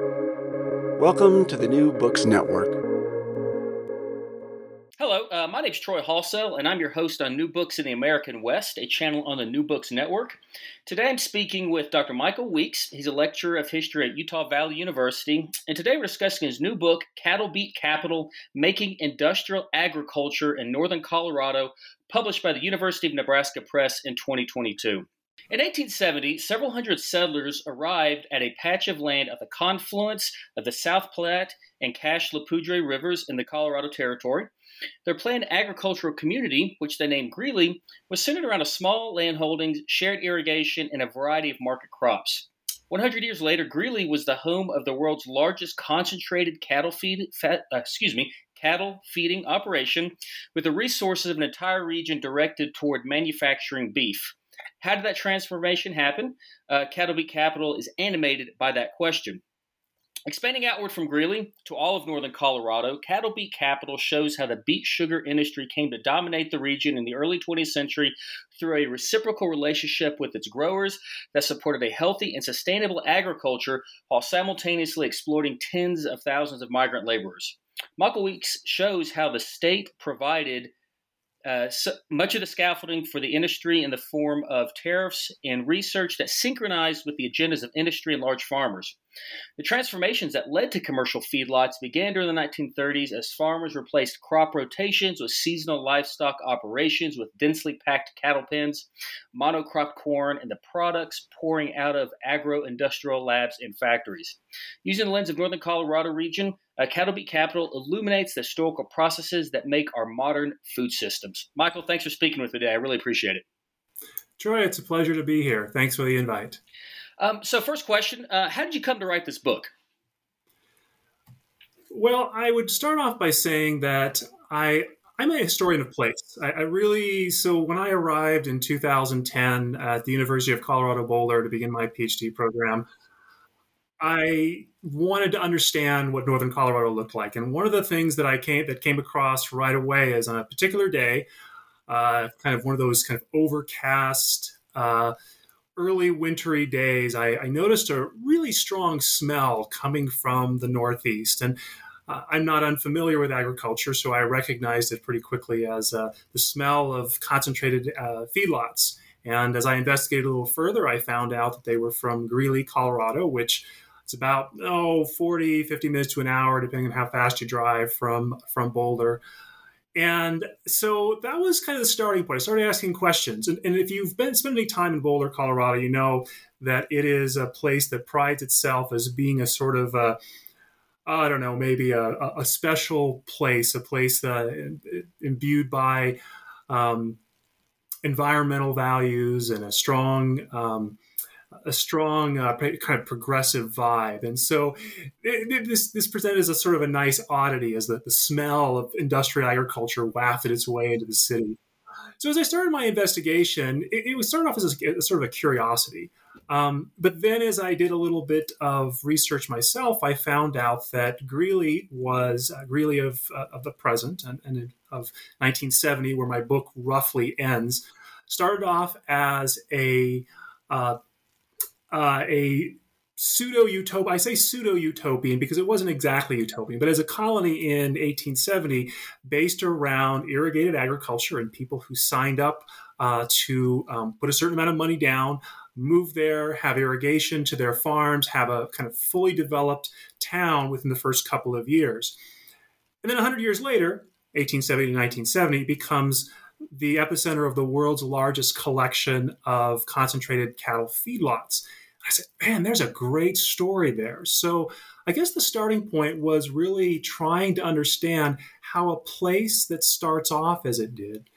Welcome to the New Books Network. Hello, uh, my name is Troy Halsell, and I'm your host on New Books in the American West, a channel on the New Books Network. Today I'm speaking with Dr. Michael Weeks. He's a lecturer of history at Utah Valley University, and today we're discussing his new book, Cattle Beet Capital Making Industrial Agriculture in Northern Colorado, published by the University of Nebraska Press in 2022. In 1870, several hundred settlers arrived at a patch of land at the confluence of the South Platte and Cache la Poudre rivers in the Colorado Territory. Their planned agricultural community, which they named Greeley, was centered around a small landholdings, shared irrigation, and a variety of market crops. 100 years later, Greeley was the home of the world's largest concentrated cattle feed, fat, uh, excuse me, cattle feeding operation, with the resources of an entire region directed toward manufacturing beef. How did that transformation happen? Uh, Cattle Capital is animated by that question. Expanding outward from Greeley to all of northern Colorado, Cattle Beet Capital shows how the beet sugar industry came to dominate the region in the early 20th century through a reciprocal relationship with its growers that supported a healthy and sustainable agriculture while simultaneously exploiting tens of thousands of migrant laborers. Michael Weeks shows how the state provided uh, so much of the scaffolding for the industry in the form of tariffs and research that synchronized with the agendas of industry and large farmers. The transformations that led to commercial feedlots began during the 1930s as farmers replaced crop rotations with seasonal livestock operations with densely packed cattle pens, monocrop corn, and the products pouring out of agro industrial labs and factories. Using the lens of Northern Colorado region, uh, Cattle Beet Capital illuminates the historical processes that make our modern food systems. Michael, thanks for speaking with me today. I really appreciate it. Troy, it's a pleasure to be here. Thanks for the invite. Um, so, first question uh, How did you come to write this book? Well, I would start off by saying that I I'm a historian of place. I, I, really so when I arrived in 2010 at the University of Colorado Boulder to begin my PhD program, I wanted to understand what northern Colorado looked like. And one of the things that I came that came across right away is on a particular day, uh, kind of one of those kind of overcast. Uh, early wintry days, I, I, noticed a really strong smell coming from the northeast. And uh, I'm not unfamiliar with agriculture, so I recognized it pretty quickly as uh, the smell of concentrated uh, feedlots. And as I investigated a little further, I found out that they were from Greeley, Colorado, which it's about oh 40 50 minutes to an hour depending on how fast you drive from from boulder and so that was kind of the starting point. I started asking questions. And, and if you've been spending any time in Boulder, Colorado, you know that it is a place that prides itself as being a sort of a, I don't know, maybe a, a special place, a place that imbued by um, environmental values and a strong um, a strong uh, kind of progressive vibe. And so it, it, this, this presented as a sort of a nice oddity as the, the smell of industrial agriculture wafted its way into the city. So as I started my investigation, it, it was started off as a, sort of a curiosity. Um, but then as I did a little bit of research myself, I found out that Greeley was uh, Greeley of, uh, of the present and, and of 1970, where my book roughly ends, started off as a uh, uh, a pseudo utopia. I say pseudo utopian because it wasn't exactly utopian, but as a colony in 1870, based around irrigated agriculture and people who signed up uh, to um, put a certain amount of money down, move there, have irrigation to their farms, have a kind of fully developed town within the first couple of years. And then 100 years later, 1870 to 1970, becomes the epicenter of the world's largest collection of concentrated cattle feedlots. I said, man, there's a great story there. So I guess the starting point was really trying to understand how a place that starts off as it did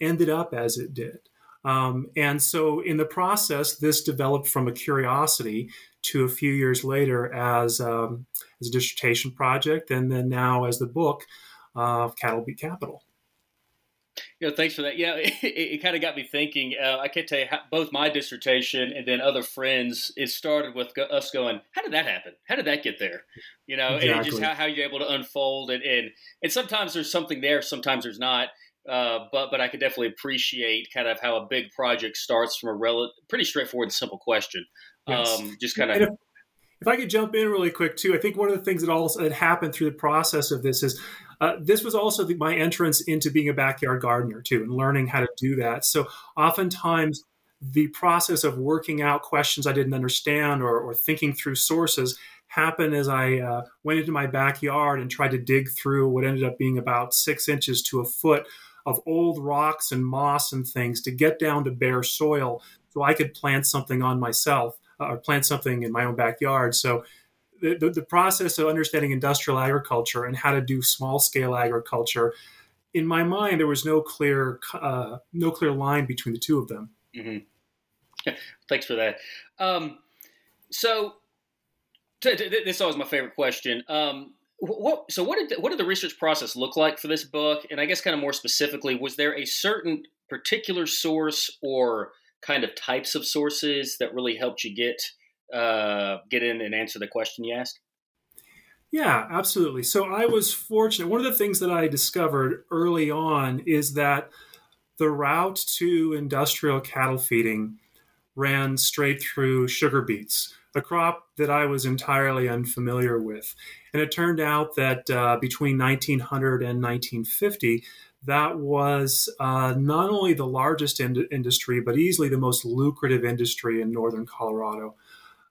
ended up as it did. Um, and so in the process, this developed from a curiosity to a few years later as, um, as a dissertation project, and then now as the book of uh, Cattle Beet Capital. Yeah, thanks for that. Yeah, it, it kind of got me thinking. Uh, I can tell you how, both my dissertation and then other friends. It started with go, us going, "How did that happen? How did that get there?" You know, exactly. and just how, how you're able to unfold it. And and sometimes there's something there, sometimes there's not. Uh, but but I could definitely appreciate kind of how a big project starts from a rel- pretty straightforward and simple question. Yes. Um, just kind of if I could jump in really quick too, I think one of the things that also that happened through the process of this is uh, this was also the, my entrance into being a backyard gardener too, and learning how to do that. So oftentimes the process of working out questions I didn't understand or, or thinking through sources happened as I uh, went into my backyard and tried to dig through what ended up being about six inches to a foot of old rocks and moss and things to get down to bare soil so I could plant something on myself uh, or plant something in my own backyard. So the, the, the process of understanding industrial agriculture and how to do small scale agriculture, in my mind, there was no clear uh, no clear line between the two of them. Mm-hmm. Thanks for that. Um, so t- t- this is always my favorite question. Um, what, so what did what did the research process look like for this book? And I guess kind of more specifically, was there a certain particular source or kind of types of sources that really helped you get uh, get in and answer the question you asked? Yeah, absolutely. So I was fortunate. One of the things that I discovered early on is that the route to industrial cattle feeding ran straight through sugar beets, a crop that I was entirely unfamiliar with. And it turned out that uh, between 1900 and 1950, that was uh, not only the largest in- industry, but easily the most lucrative industry in northern Colorado.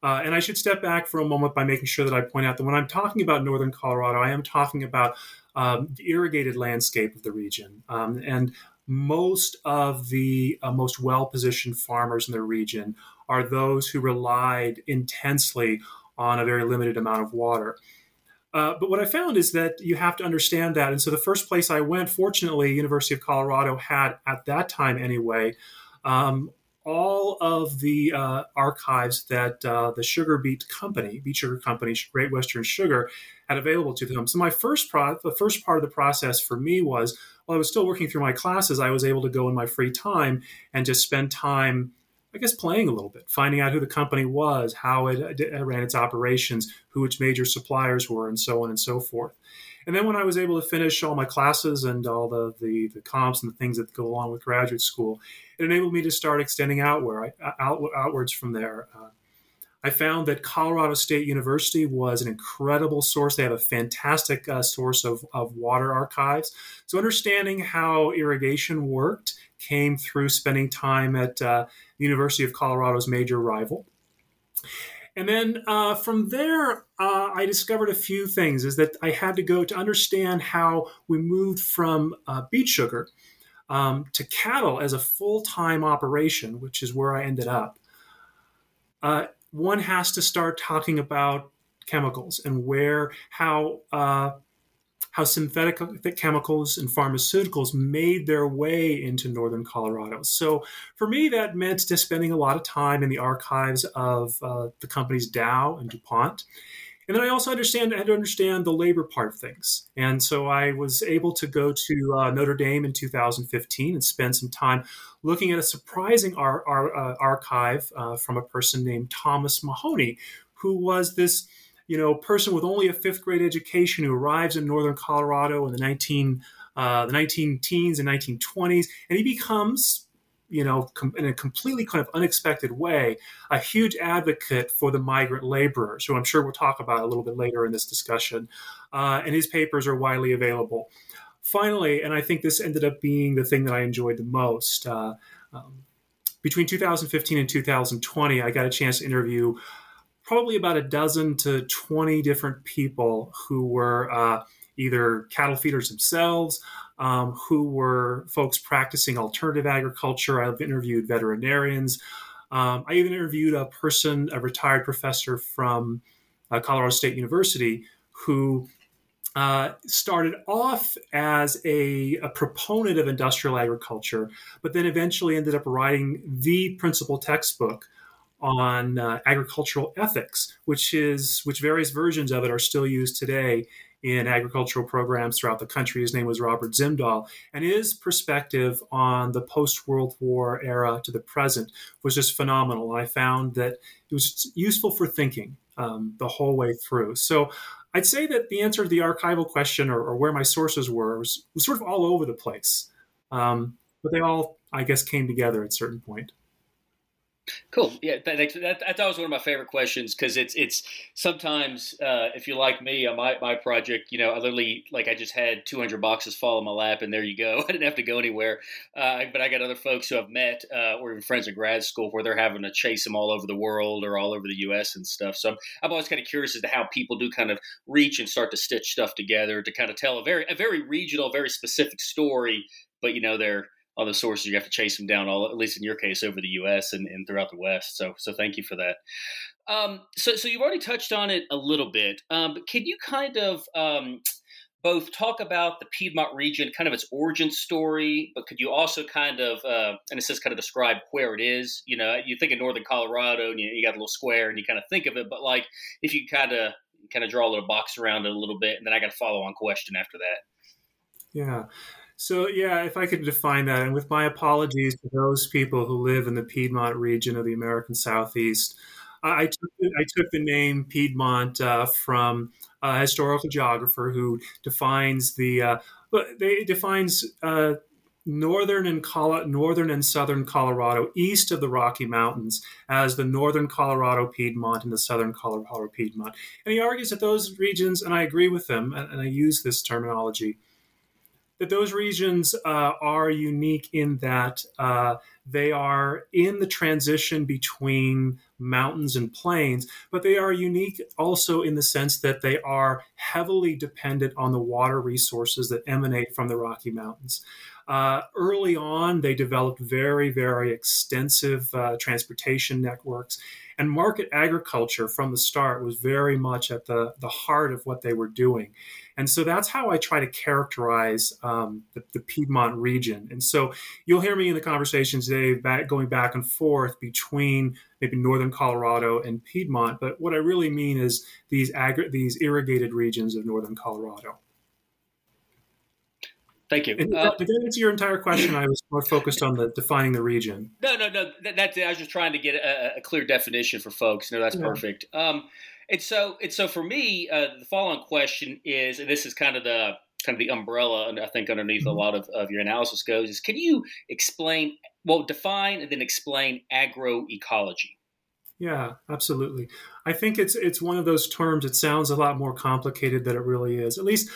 Uh, and I should step back for a moment by making sure that I point out that when I'm talking about northern Colorado, I am talking about um, the irrigated landscape of the region. Um, and most of the uh, most well positioned farmers in the region are those who relied intensely on a very limited amount of water. Uh, but what I found is that you have to understand that. And so the first place I went, fortunately, University of Colorado had at that time anyway, um, all of the uh, archives that uh, the Sugar Beet Company, Beet Sugar Company, Great Western Sugar, had available to them. So my first pro- the first part of the process for me was while I was still working through my classes, I was able to go in my free time and just spend time, I guess, playing a little bit, finding out who the company was, how it, it ran its operations, who its major suppliers were, and so on and so forth. And then when I was able to finish all my classes and all the, the, the comps and the things that go along with graduate school, it enabled me to start extending outward, out, outwards from there. Uh, I found that Colorado State University was an incredible source. They have a fantastic uh, source of, of water archives. So, understanding how irrigation worked came through spending time at uh, the University of Colorado's major rival. And then uh, from there, uh, I discovered a few things. Is that I had to go to understand how we moved from uh, beet sugar um, to cattle as a full time operation, which is where I ended up. Uh, one has to start talking about chemicals and where how uh, how synthetic chemicals and pharmaceuticals made their way into northern Colorado. So for me, that meant just spending a lot of time in the archives of uh, the companies Dow and DuPont. And then I also understand had to understand the labor part of things. And so I was able to go to uh, Notre Dame in 2015 and spend some time looking at a surprising ar- ar- uh, archive uh, from a person named Thomas Mahoney, who was this you know, a person with only a fifth grade education who arrives in northern Colorado in the 19 uh, the 19 teens and 1920s, and he becomes, you know, com- in a completely kind of unexpected way, a huge advocate for the migrant laborers, who I'm sure we'll talk about a little bit later in this discussion. Uh, and his papers are widely available. Finally, and I think this ended up being the thing that I enjoyed the most. Uh, um, between 2015 and 2020, I got a chance to interview probably about a dozen to 20 different people who were uh, either cattle feeders themselves, um, who were folks practicing alternative agriculture. I've interviewed veterinarians. Um, I even interviewed a person, a retired professor from uh, Colorado State University, who uh, started off as a, a, proponent of industrial agriculture, but then eventually ended up writing the principal textbook on uh, agricultural ethics, which is which various versions of it are still used today in agricultural programs throughout the country. His name was Robert Zimdahl, and his perspective on the post World War era to the present was just phenomenal. I found that it was useful for thinking um, the whole way through. So. I'd say that the answer to the archival question or, or where my sources were was, was, sort of all over the place. Um, but they all, I guess, came together at a certain point. Cool. Yeah, that, that, that's one of my favorite questions because it's it's sometimes uh, if you're like me on my, my project, you know, I literally like I just had 200 boxes fall in my lap and there you go. I didn't have to go anywhere. Uh, but I got other folks who I've met uh, or even friends in grad school where they're having to chase them all over the world or all over the U.S. and stuff. So I'm, I'm always kind of curious as to how people do kind of reach and start to stitch stuff together to kind of tell a very a very regional, very specific story. But you know, they're other sources, you have to chase them down. All at least in your case, over the U.S. and, and throughout the West. So, so thank you for that. Um, so, so you've already touched on it a little bit. Um, but can you kind of um, both talk about the Piedmont region, kind of its origin story, but could you also kind of, uh, in a sense, kind of describe where it is? You know, you think of northern Colorado, and you, you got a little square, and you kind of think of it, but like if you kind of kind of draw a little box around it a little bit, and then I got a follow on question after that. Yeah. So, yeah, if I could define that, and with my apologies to those people who live in the Piedmont region of the American Southeast, I took, I took the name Piedmont uh, from a historical geographer who defines the uh, they defines uh, northern and northern and southern Colorado east of the Rocky Mountains as the northern Colorado Piedmont and the southern Colorado Piedmont. And he argues that those regions, and I agree with him, and, and I use this terminology that those regions uh, are unique in that uh, they are in the transition between mountains and plains, but they are unique also in the sense that they are heavily dependent on the water resources that emanate from the Rocky Mountains. Uh, early on, they developed very, very extensive uh, transportation networks and market agriculture from the start was very much at the, the heart of what they were doing. And so that's how I try to characterize um, the, the, Piedmont region. And so you'll hear me in the conversation today back, going back and forth between maybe northern Colorado and Piedmont. But what I really mean is these, agri- these irrigated regions of northern Colorado. Thank you. And uh, to get into your entire question, I was more focused on the defining the region. No, no, no. That, that's I was just trying to get a, a clear definition for folks. No, that's yeah. perfect. Um, and so, and so for me, uh, the following question is, and this is kind of the kind of the umbrella, and I think underneath mm-hmm. a lot of, of your analysis goes, is can you explain, well, define and then explain agroecology? Yeah, absolutely. I think it's it's one of those terms. It sounds a lot more complicated than it really is. At least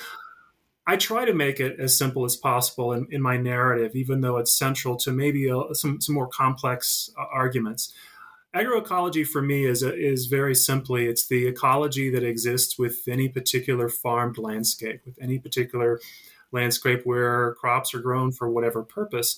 I try to make it as simple as possible in, in my narrative, even though it's central to maybe a, some, some more complex uh, arguments. Agroecology for me is, a, is very simply it's the ecology that exists with any particular farmed landscape, with any particular landscape where crops are grown for whatever purpose.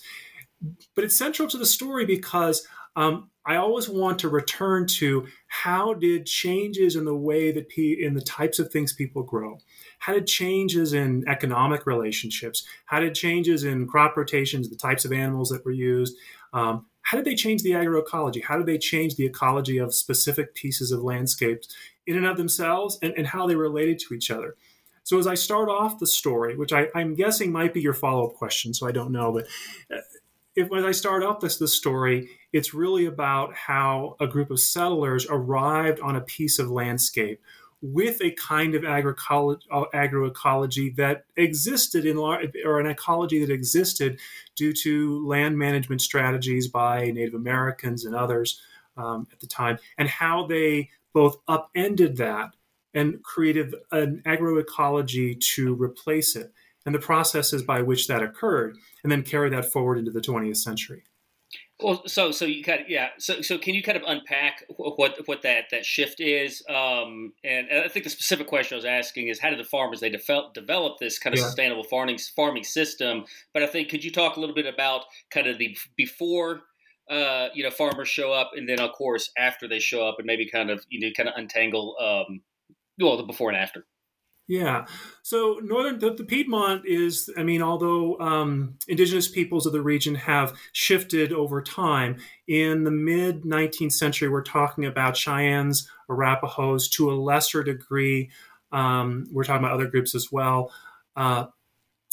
But it's central to the story because um, I always want to return to how did changes in the way that pe- in the types of things people grow, how did changes in economic relationships, how did changes in crop rotations, the types of animals that were used, um, how did they change the agroecology? How did they change the ecology of specific pieces of landscapes in and of themselves and, and how they related to each other? So, as I start off the story, which I, am guessing might be your follow up question, so I don't know, but uh, if, when I start off this, this story, it's really about how a group of settlers arrived on a piece of landscape with a kind of agroecology that existed in or an ecology that existed due to land management strategies by Native Americans and others um, at the time, and how they both upended that and created an agroecology to replace it and the processes by which that occurred, and then carry that forward into the 20th century. Well, so so you kind of yeah. So so can you kind of unpack what what that that shift is? Um, and, I think the specific question I was asking is how did the farmers they develop develop this kind of yeah. sustainable farming farming system? But I think could you talk a little bit about kind of the before uh, you know farmers show up, and then of course after they show up, and maybe kind of you know kind of untangle um, well the before and after. Yeah. So northern the, the, Piedmont is, I mean, although um, indigenous peoples of the region have shifted over time, in the mid 19th century, we're talking about Cheyennes, Arapahoes, to a lesser degree. Um, we're talking about other groups as well. Uh,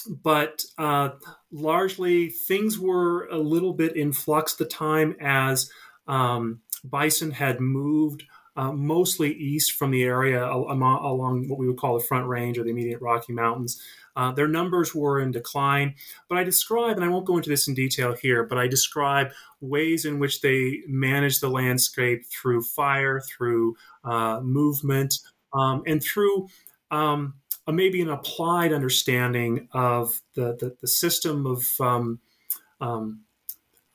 but uh, largely, things were a little bit in flux the time as um, bison had moved uh, mostly east from the area along what we would call the Front Range or the immediate Rocky Mountains. Uh, their numbers were in decline, but I describe, and I won't go into this in detail here, but I describe ways in which they manage the landscape through fire, through uh, movement, um, and through um, a, maybe an applied understanding of the, the, the system of um, um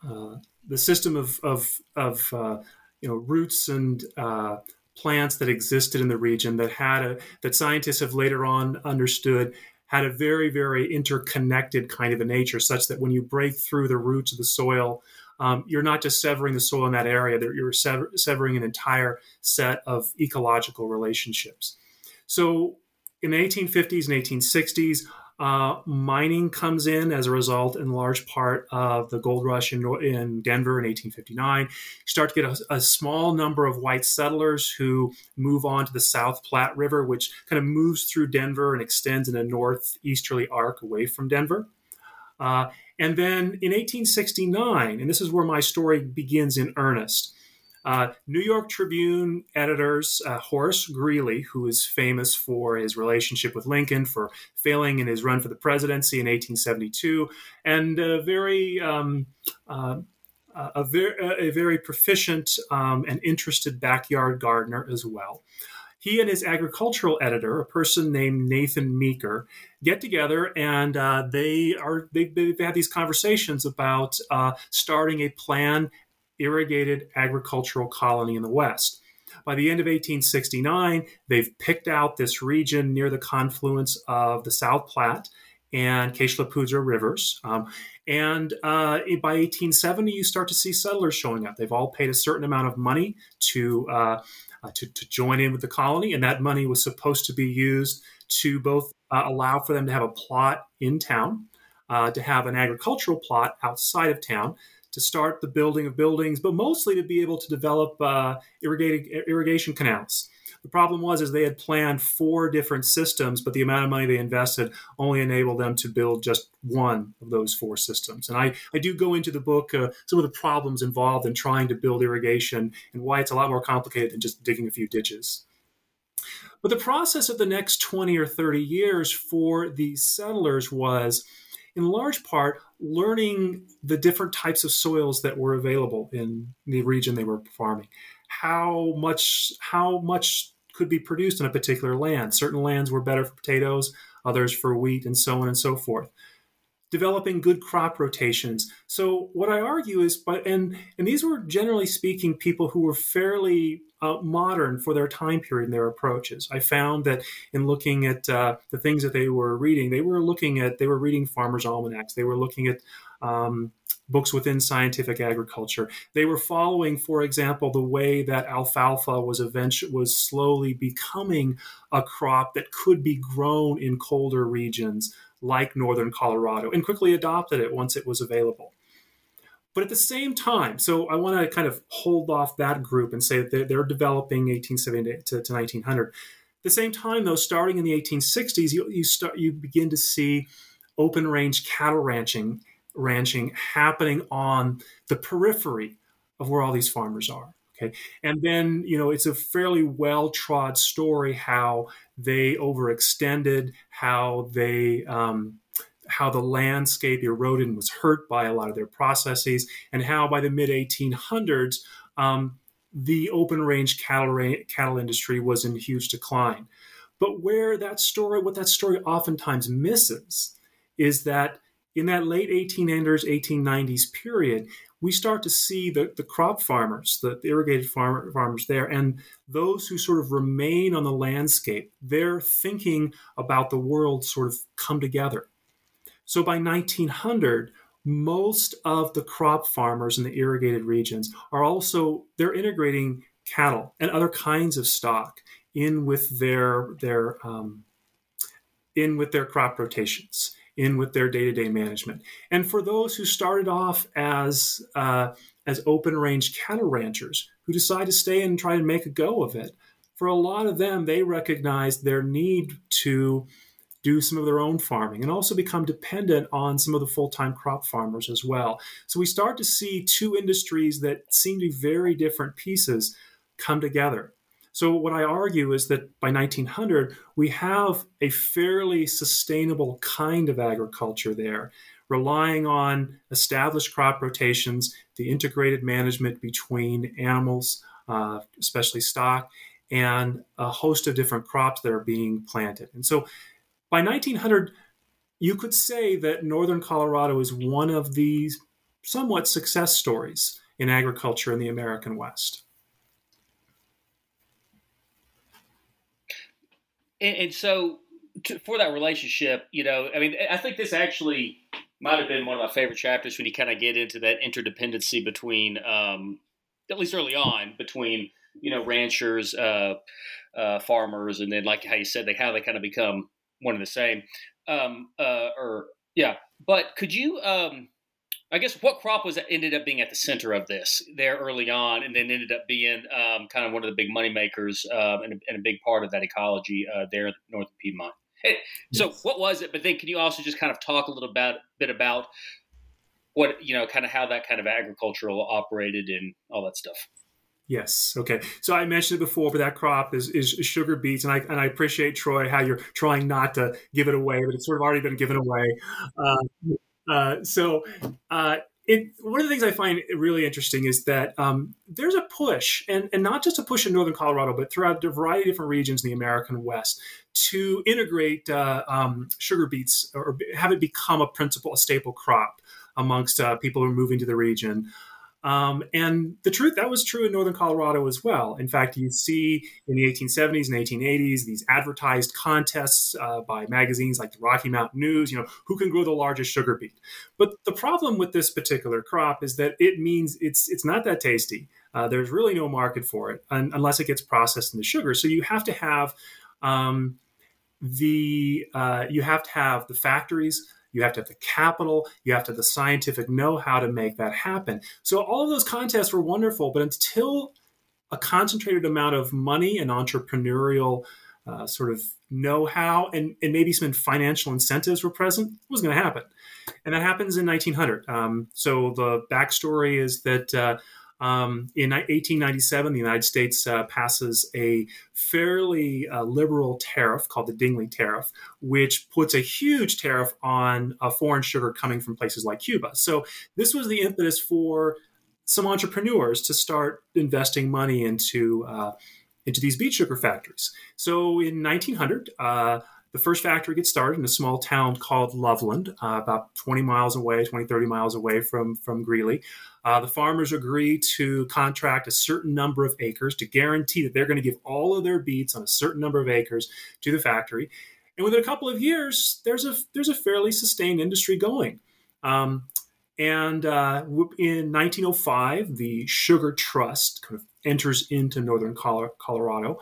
uh, the system of of, of uh, you know roots and uh, plants that existed in the region that had a that scientists have later on understood had a very very interconnected kind of a nature, such that when you break through the roots of the soil. Um, you're not just severing the soil in that area, you're sever- severing an entire set of ecological relationships. So in the 1850s and 1860s, uh, mining comes in as a result, in large part, of the gold rush in, in Denver in 1859. You start to get a, a, small number of white settlers who move on to the South Platte River, which kind of moves through Denver and extends in a northeasterly arc away from Denver. Uh, and then in 1869, and this is where my story begins in earnest, uh, New York Tribune editors uh, Horace Greeley, who is famous for his relationship with Lincoln, for failing in his run for the presidency in 1872, and a very um, uh, a, very, a very proficient um, and interested backyard gardener as well. He and his agricultural editor, a person named Nathan Meeker, get together and uh, they are they, have had these conversations about uh, starting a plan irrigated agricultural colony in the West. By the end of 1869, they've picked out this region near the confluence of the South Platte and Cache-la-Poudre rivers. Um, and uh, by 1870, you start to see settlers showing up. They've all paid a certain amount of money to, uh, uh, to, to, join in with the colony, and that money was supposed to be used to both uh, allow for them to have a plot in town, uh, to have an agricultural plot outside of town, to start the building of buildings, but mostly to be able to develop uh, irrigation canals. The problem was is they had planned four different systems, but the amount of money they invested only enabled them to build just one of those four systems. And I, I do go into the book uh, some of the problems involved in trying to build irrigation and why it's a lot more complicated than just digging a few ditches. But the process of the next 20 or 30 years for these settlers was in large part learning the different types of soils that were available in the region they were farming. How much how much could be produced in a particular land? Certain lands were better for potatoes others for wheat and so on and so forth developing good crop rotations. So what I argue is, but and and these were generally speaking people who were fairly uh, modern for their time period and their approaches. I found that in looking at uh, the things that they were reading, they were looking at they were reading farmers' almanacs. They were looking at um, books within scientific agriculture. They were following, for example, the way that alfalfa was eventually was slowly becoming a crop that could be grown in colder regions like northern Colorado and quickly adopted it once it was available. But at the same time, so I want to kind of hold off that group and say that they're, developing 1870 to, to 1900. At the same time, though, starting in the 1860s, you, you start you begin to see open range cattle ranching ranching happening on the periphery of where all these farmers are. Okay. And then, you know, it's a fairly well trod story how they overextended, how they, um, how the landscape eroded and was hurt by a lot of their processes, and how by the mid 1800s, um, the open range cattle, cattle industry was in huge decline. But where that story, what that story oftentimes misses, is that in that late 1800s, 1890s period, we start to see the, the crop farmers, the, the irrigated farmer, farmers there, and those who sort of remain on the landscape, they're thinking about the world sort of come together. So by 1900, most of the crop farmers in the irrigated regions are also they're integrating cattle and other kinds of stock in with their their um, in with their crop rotations in with their day-to-day management. And for those who started off as uh, as open range cattle ranchers who decide to stay and try to make a go of it, for a lot of them, they recognize their need to do some of their own farming and also become dependent on some of the full-time crop farmers as well. So we start to see two industries that seem to be very different pieces come together. So, what I argue is that by 1900, we have a fairly sustainable kind of agriculture there, relying on established crop rotations, the integrated management between animals, uh, especially stock, and a host of different crops that are being planted. And so, by 1900, you could say that northern Colorado is one of these somewhat success stories in agriculture in the American West. And, and so, to, for that relationship, you know, I mean, I think this actually might have been one of my favorite chapters when you kind of get into that interdependency between, um, at least early on, between you know ranchers, uh, uh, farmers, and then like how you said, they how they kind of become one and the same. Um, uh, or yeah, but could you? Um, I guess what crop was that ended up being at the center of this there early on, and then ended up being um, kind of one of the big money makers um, and, a, and, a, big part of that ecology uh, there in north of Piedmont. so, yes. what was it? But then, can you also just kind of talk a little about, bit about what you know, kind of how that kind of agricultural operated and all that stuff? Yes. Okay. So I mentioned it before, but that crop is, is sugar beets, and I and I appreciate Troy how you're trying not to give it away, but it's sort of already been given away. Uh, uh, so, uh, it, one of the things I find really interesting is that um, there's a push, and, and not just a push in northern Colorado, but throughout a variety of different regions in the American West, to integrate uh, um, sugar beets or have it become a principal, a staple crop amongst uh, people who are moving to the region. Um, and the truth, that was true in northern Colorado as well. In fact, you see in the 1870s and 1880s these advertised contests uh, by magazines like the Rocky Mountain News, you know, who can grow the largest sugar beet. But the problem with this particular crop is that it means it's it's not that tasty. Uh, there's really no market for it un- unless it gets processed into sugar. So you have to have um, the uh, you have to have the factories you have to have the capital, you have to have the scientific know how to make that happen. So, all of those contests were wonderful, but until a concentrated amount of money and entrepreneurial uh, sort of know how and, and maybe some financial incentives were present, it was going to happen. And that happens in 1900. Um, so, the backstory is that. Uh, um, in 1897, the United States uh, passes a fairly uh, liberal tariff called the Dingley Tariff, which puts a huge tariff on uh, foreign sugar coming from places like Cuba. So, this was the impetus for some entrepreneurs to start investing money into uh, into these beet sugar factories. So, in 1900, uh, the first factory gets started in a small town called Loveland, uh, about 20 miles away, 20, 30 miles away from, from Greeley. Uh, the farmers agree to contract a certain number of acres to guarantee that they're going to give all of their beets on a certain number of acres to the factory. And within a couple of years, there's a there's a fairly sustained industry going. Um, and uh, in 1905, the Sugar Trust kind of enters into northern Colorado.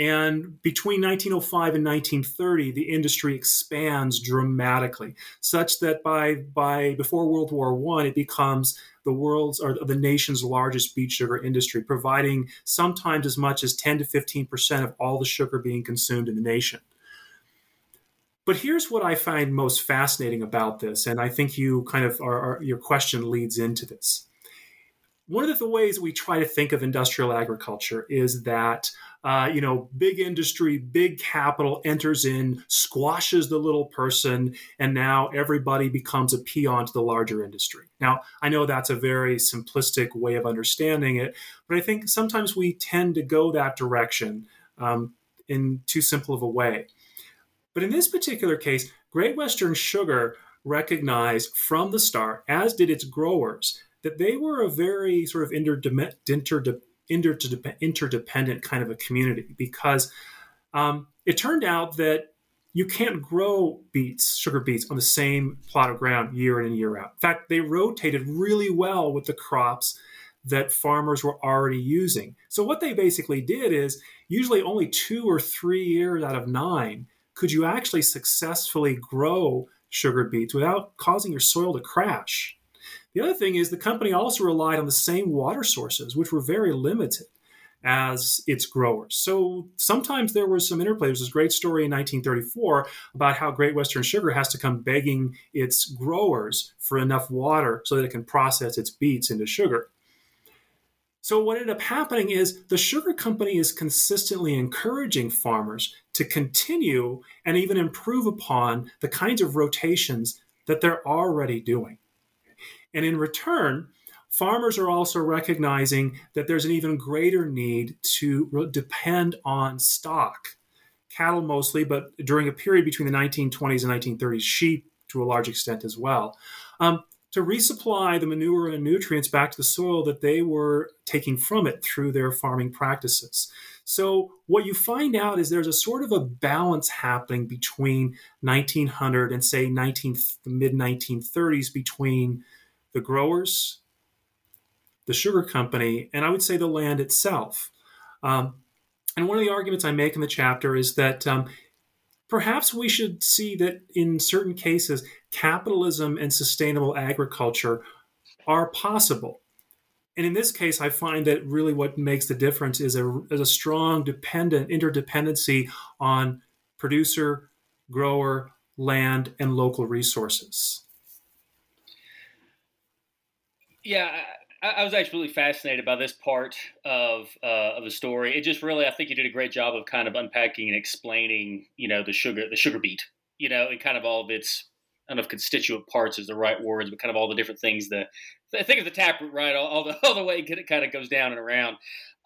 And between 1905 and 1930, the industry expands dramatically, such that by by before World War One, it becomes the world's or the nation's largest beet sugar industry, providing sometimes as much as 10 to 15 percent of all the sugar being consumed in the nation. But here's what I find most fascinating about this, and I think you kind of are, are, your question leads into this. One of the ways we try to think of industrial agriculture is that uh, you know, big industry, big capital enters in, squashes the little person, and now everybody becomes a peon to the larger industry. Now, I know that's a very simplistic way of understanding it, but I think sometimes we tend to go that direction um, in too simple of a way. But in this particular case, Great Western Sugar recognized from the start, as did its growers, that they were a very sort of interdependent interdependent kind of a community because um, it turned out that you can't grow beets, sugar beets, on the same plot of ground year in and year out. In fact, they rotated really well with the crops that farmers were already using. So, what they basically did is usually only two or three years out of nine could you actually successfully grow sugar beets without causing your soil to crash. The other thing is the company also relied on the same water sources, which were very limited as its growers. So sometimes there was some interplay. There's this great story in 1934 about how Great Western Sugar has to come begging its growers for enough water so that it can process its beets into sugar. So, what ended up happening is the sugar company is consistently encouraging farmers to continue and even improve upon the kinds of rotations that they're already doing. And in return, farmers are also recognizing that there's an even greater need to depend on stock, cattle mostly, but during a period between the 1920s and 1930s, sheep to a large extent as well. Um, to resupply the manure and nutrients back to the soil that they were taking from it through their farming practices. So, what you find out is there's a sort of a balance happening between 1900 and say 19, mid 1930s between the growers, the sugar company, and I would say the land itself. Um, and one of the arguments I make in the chapter is that um, perhaps we should see that in certain cases, capitalism and sustainable agriculture are possible. And in this case, I find that really what makes the difference is a, is a strong dependent interdependency on producer, grower, land, and local resources. Yeah, I, I was actually really fascinated by this part of uh, of the story. It just really, I think you did a great job of kind of unpacking and explaining, you know, the sugar the sugar beet, you know, and kind of all of its I don't know if constituent parts is the right words, but kind of all the different things. The I think of the taproot, right? All, all, the all the way it kind of goes down and around.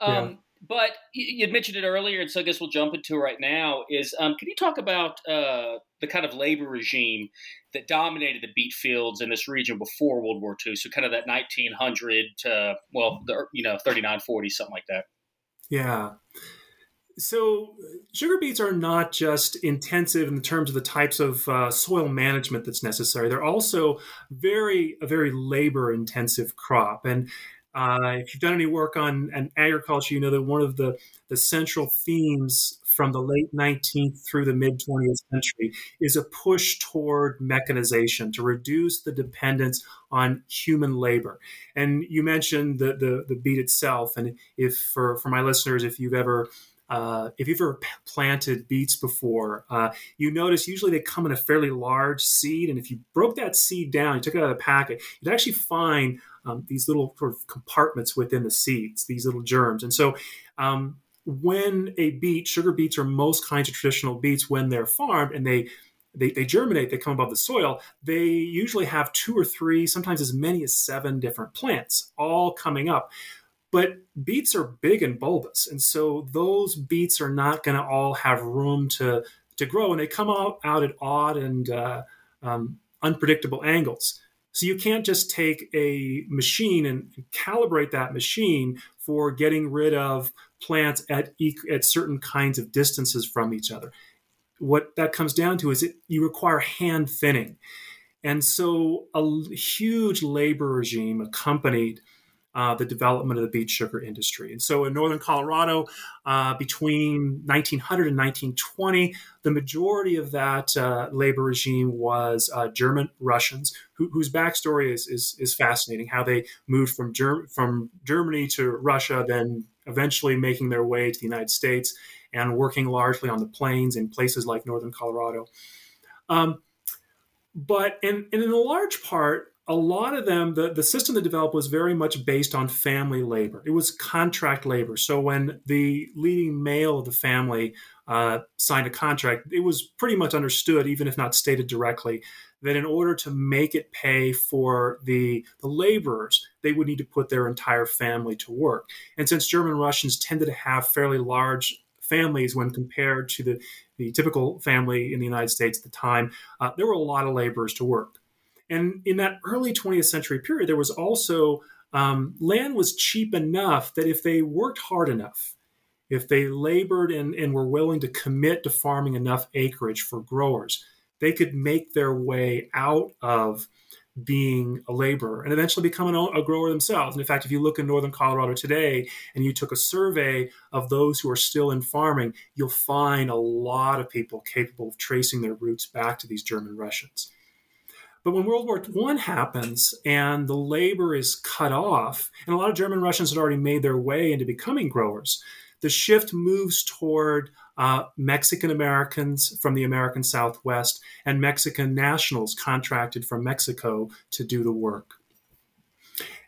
Um, yeah. But you, would mentioned it earlier, and so I guess we'll jump into it right now. Is um, can you talk about uh, the kind of labor regime that dominated the beet fields in this region before World War II? So kind of that 1900 to well, the, you know, 39, 40, something like that. Yeah. So, sugar beets are not just intensive in terms of the types of uh, soil management that's necessary. They're also very a very labor intensive crop. And uh, if you've done any work on, on agriculture, you know that one of the the central themes from the late 19th through the mid 20th century is a push toward mechanization to reduce the dependence on human labor. And you mentioned the the, the beet itself, and if for for my listeners, if you've ever uh, if you've ever planted beets before, uh, you notice usually they come in a fairly large seed. And if you broke that seed down, you took it out of the packet, you'd actually find um, these little sort of compartments within the seeds, these little germs. And so um, when a beet, sugar beets or most kinds of traditional beets, when they're farmed and they they, they germinate, they come above the soil, they usually have two or three, sometimes as many as seven different plants all coming up. But beets are big and bulbous, and so those beets are not going to all have room to to grow, and they come out, out at odd and uh, um, unpredictable angles. So you can't just take a machine and calibrate that machine for getting rid of plants at at certain kinds of distances from each other. What that comes down to is it you require hand thinning. And so a huge labor regime accompanied uh, the development of the beet sugar industry. And so in northern Colorado, uh, between 1900 and 1920, the majority of that uh, labor regime was uh, German Russians, who, whose backstory is, is, is, fascinating, how they moved from, Germ- from Germany to Russia, then eventually making their way to the United States and working largely on the plains in places like northern Colorado. Um, but in, in a large part, a lot of them, the, the system that developed was very much based on family labor. It was contract labor. So when the leading male of the family uh, signed a contract, it was pretty much understood, even if not stated directly, that in order to make it pay for the, the laborers, they would need to put their entire family to work. And since German Russians tended to have fairly large families when compared to the, the typical family in the United States at the time, uh, there were a lot of laborers to work. And in that early 20th century period, there was also um, land was cheap enough that if they worked hard enough, if they labored and, and were willing to commit to farming enough acreage for growers, they could make their way out of being a laborer and eventually become an, a grower themselves. And in fact, if you look in northern Colorado today and you took a survey of those who are still in farming, you'll find a lot of people capable of tracing their roots back to these German Russians. But when World War I happens and the labor is cut off, and a lot of German Russians had already made their way into becoming growers, the shift moves toward uh, Mexican Americans from the American Southwest and Mexican nationals contracted from Mexico to do the work.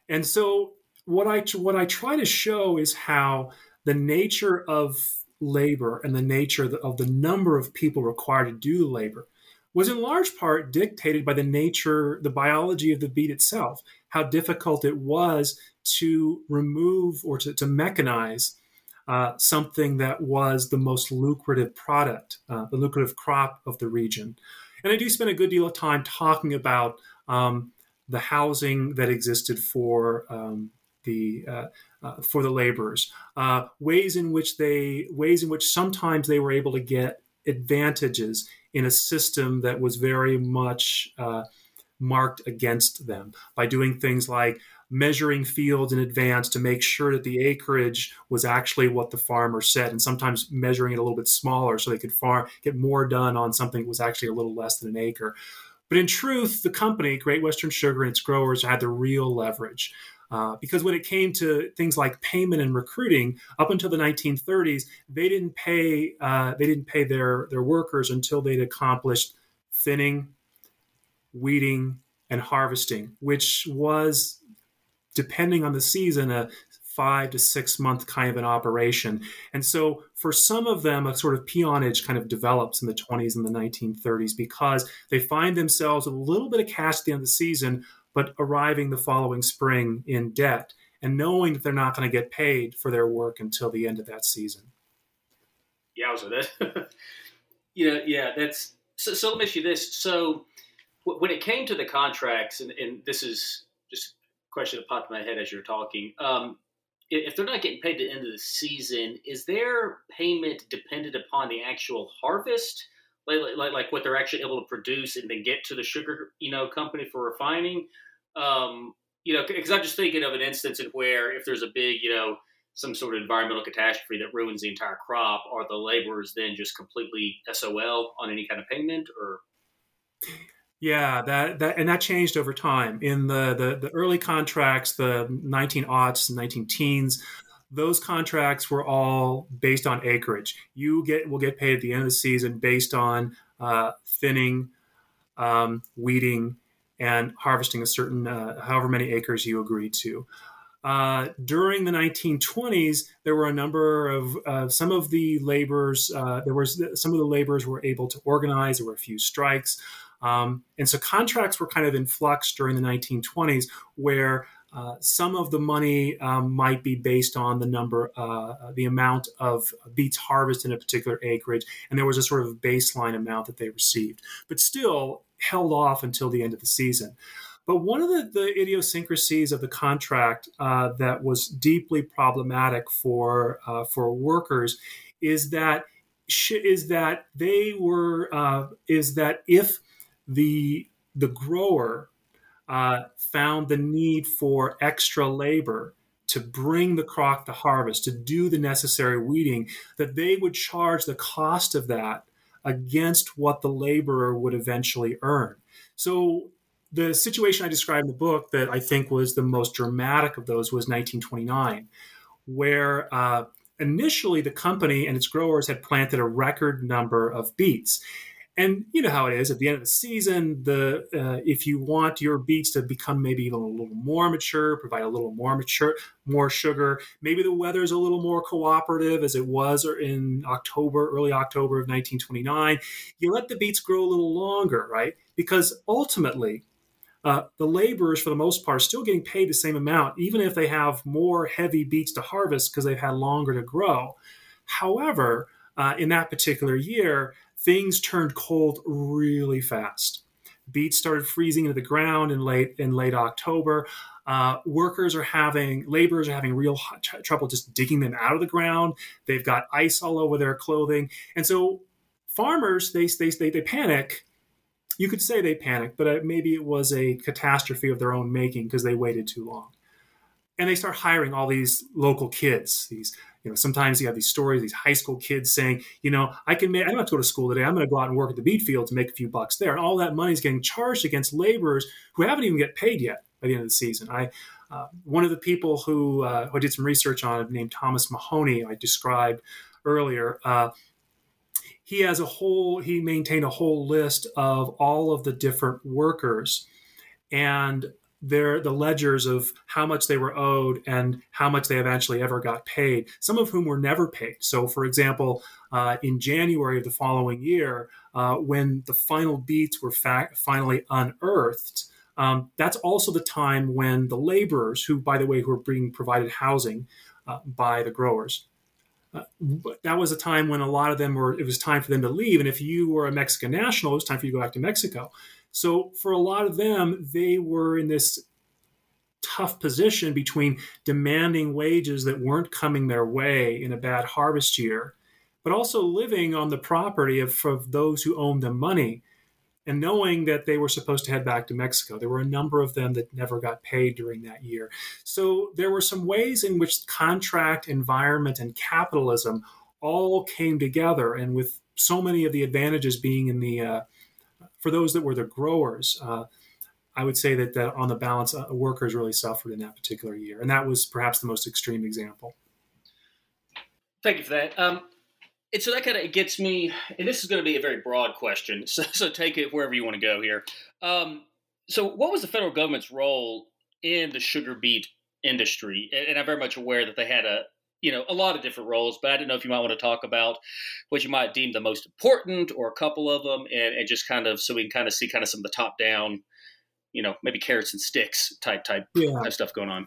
And so what I what I try to show is how the nature of labor and the nature of the, of the number of people required to do the labor was in large part dictated by the nature, the biology of the beet itself, how difficult it was to remove or to, to mechanize uh, something that was the most lucrative product, uh, the lucrative crop of the region. And I do spend a good deal of time talking about um, the housing that existed for um, the uh, uh, for the laborers, uh, ways in which they ways in which sometimes they were able to get advantages in a system that was very much uh, marked against them by doing things like measuring fields in advance to make sure that the acreage was actually what the farmer said, and sometimes measuring it a little bit smaller so they could farm get more done on something that was actually a little less than an acre. But in truth, the company, Great Western Sugar, and its growers had the real leverage. Uh, because when it came to things like payment and recruiting, up until the 1930s, they didn't pay uh, they didn't pay their their workers until they'd accomplished thinning, weeding, and harvesting, which was, depending on the season, a five to six month kind of an operation. And so for some of them, a sort of peonage kind of develops in the 20s and the 1930s because they find themselves with a little bit of cash at the end of the season, but arriving the following spring in debt and knowing that they're not going to get paid for their work until the end of that season. Yeah, so that, you know, yeah, that's so, so. Let me ask you this: so, w- when it came to the contracts, and, and, this is just a question that popped in my head as you're talking. Um, if they're not getting paid at the end of the season, is their payment dependent upon the actual harvest? Like, like, like what they're actually able to produce and then get to the sugar, you know, company for refining, um, you know, because I'm just thinking of an instance in where if there's a big, you know, some sort of environmental catastrophe that ruins the entire crop, are the laborers then just completely SOL on any kind of payment or? Yeah, that, that and that changed over time. In the, the, the early contracts, the 19 aughts, 19 teens, those contracts were all based on acreage. You get will get paid at the end of the season based on uh, thinning, um, weeding, and harvesting a certain, uh, however many acres you agreed to. Uh, during the 1920s, there were a number of uh, some of the laborers. Uh, there was some of the laborers were able to organize. There were a few strikes, um, and so contracts were kind of in flux during the 1920s, where uh, some of the money um, might be based on the number, uh, the amount of beets harvested in a particular acreage, and there was a sort of baseline amount that they received. But still, held off until the end of the season. But one of the, the idiosyncrasies of the contract uh, that was deeply problematic for uh, for workers is that is that they were uh, is that if the the grower uh, found the need for extra labor to bring the crop to harvest to do the necessary weeding that they would charge the cost of that against what the laborer would eventually earn. So the situation I described in the book that I think was the most dramatic of those was 1929, where uh, initially the company and its growers had planted a record number of beets. And you know how it is at the end of the season. The uh, if you want your beets to become maybe even a little more mature, provide a little more mature, more sugar. Maybe the weather is a little more cooperative as it was in October, early October of 1929. You let the beets grow a little longer, right? Because ultimately, uh, the laborers, for the most part, are still getting paid the same amount, even if they have more heavy beets to harvest because they've had longer to grow. However, uh, in that particular year, things turned cold really fast. Beets started freezing into the ground in late in late October. Uh, workers are having laborers are having real t- trouble just digging them out of the ground. They've got ice all over their clothing, and so farmers they they they, they panic. You could say they panic, but uh, maybe it was a catastrophe of their own making because they waited too long. And they start hiring all these local kids, these you know, sometimes you have these stories, these high school kids saying, you know, I can make, I don't have to go to school today. I'm going to go out and work at the beet field to make a few bucks there. And all that money is getting charged against laborers who haven't even get paid yet by the end of the season. I, uh, one of the people who, uh, who I did some research on, named Thomas Mahoney, I described earlier, uh, he has a whole, he maintained a whole list of all of the different workers. And their the ledgers of how much they were owed and how much they eventually ever got paid. Some of whom were never paid. So, for example, uh, in January of the following year, uh, when the final beets were fa- finally unearthed, um, that's also the time when the laborers, who, by the way, who were being provided housing uh, by the growers, uh, that was a time when a lot of them were. It was time for them to leave, and if you were a Mexican national, it was time for you to go back to Mexico. So for a lot of them, they were in this tough position between demanding wages that weren't coming their way in a bad harvest year, but also living on the property of, of those who owned them money and knowing that they were supposed to head back to Mexico. There were a number of them that never got paid during that year. So there were some ways in which contract, environment, and capitalism all came together, and with so many of the advantages being in the uh, for those that were the growers, uh, I would say that, that on the balance, uh, workers really suffered in that particular year. And that was perhaps the most extreme example. Thank you for that. Um, and so that kind of gets me, and this is going to be a very broad question, so, so take it wherever you want to go here. Um, so, what was the federal government's role in the sugar beet industry? And, and I'm very much aware that they had a you know a lot of different roles but i don't know if you might want to talk about what you might deem the most important or a couple of them and, and just kind of so we can kind of see kind of some of the top down you know maybe carrots and sticks type type, yeah. type stuff going on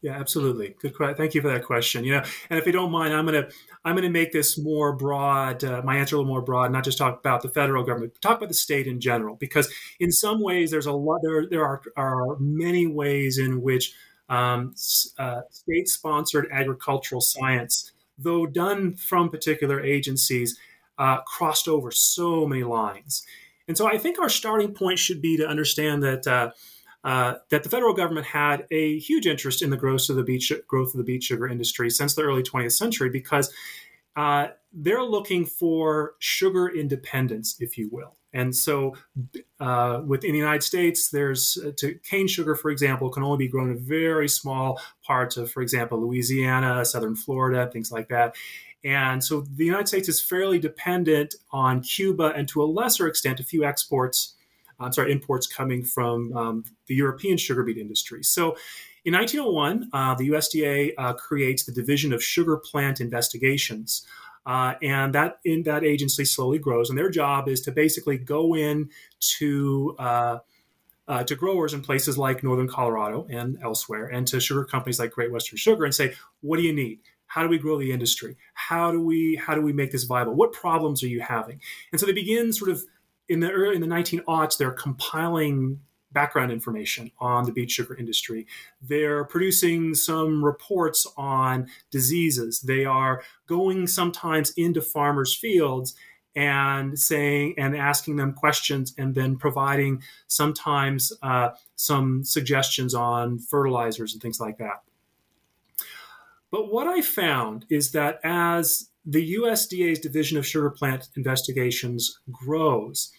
yeah absolutely good question. thank you for that question you know and if you don't mind i'm going to i'm to make this more broad uh, my answer a little more broad not just talk about the federal government talk about the state in general because in some ways there's a lot there there are, are many ways in which um, uh, state sponsored agricultural science, though done from particular agencies, uh, crossed over so many lines. And so I think our starting point should be to understand that. Uh, uh, that the federal government had a huge interest in the growth of the beet growth of the beet sugar industry since the early 20th century because uh, they're looking for sugar independence, if you will. And so, uh, within the United States, there's uh, to, cane sugar, for example, can only be grown in very small parts of, for example, Louisiana, southern Florida, things like that. And so, the United States is fairly dependent on Cuba and to a lesser extent, a few exports, I'm sorry, imports coming from um, the European sugar beet industry. So, in 1901, uh, the USDA uh, creates the Division of Sugar Plant Investigations. Uh, and that in that agency slowly grows, and their job is to basically go in to uh, uh, to growers in places like northern Colorado and elsewhere, and to sugar companies like Great Western Sugar, and say, "What do you need? How do we grow the industry? How do we how do we make this viable? What problems are you having?" And so they begin sort of in the early in the 19 aughts, they're compiling background information on the beet sugar industry. They're producing some reports on diseases. They are going sometimes into farmers' fields and saying and asking them questions and then providing sometimes uh, some suggestions on fertilizers and things like that. But what I found is that as the USDA's Division of Sugar Plant Investigations grows,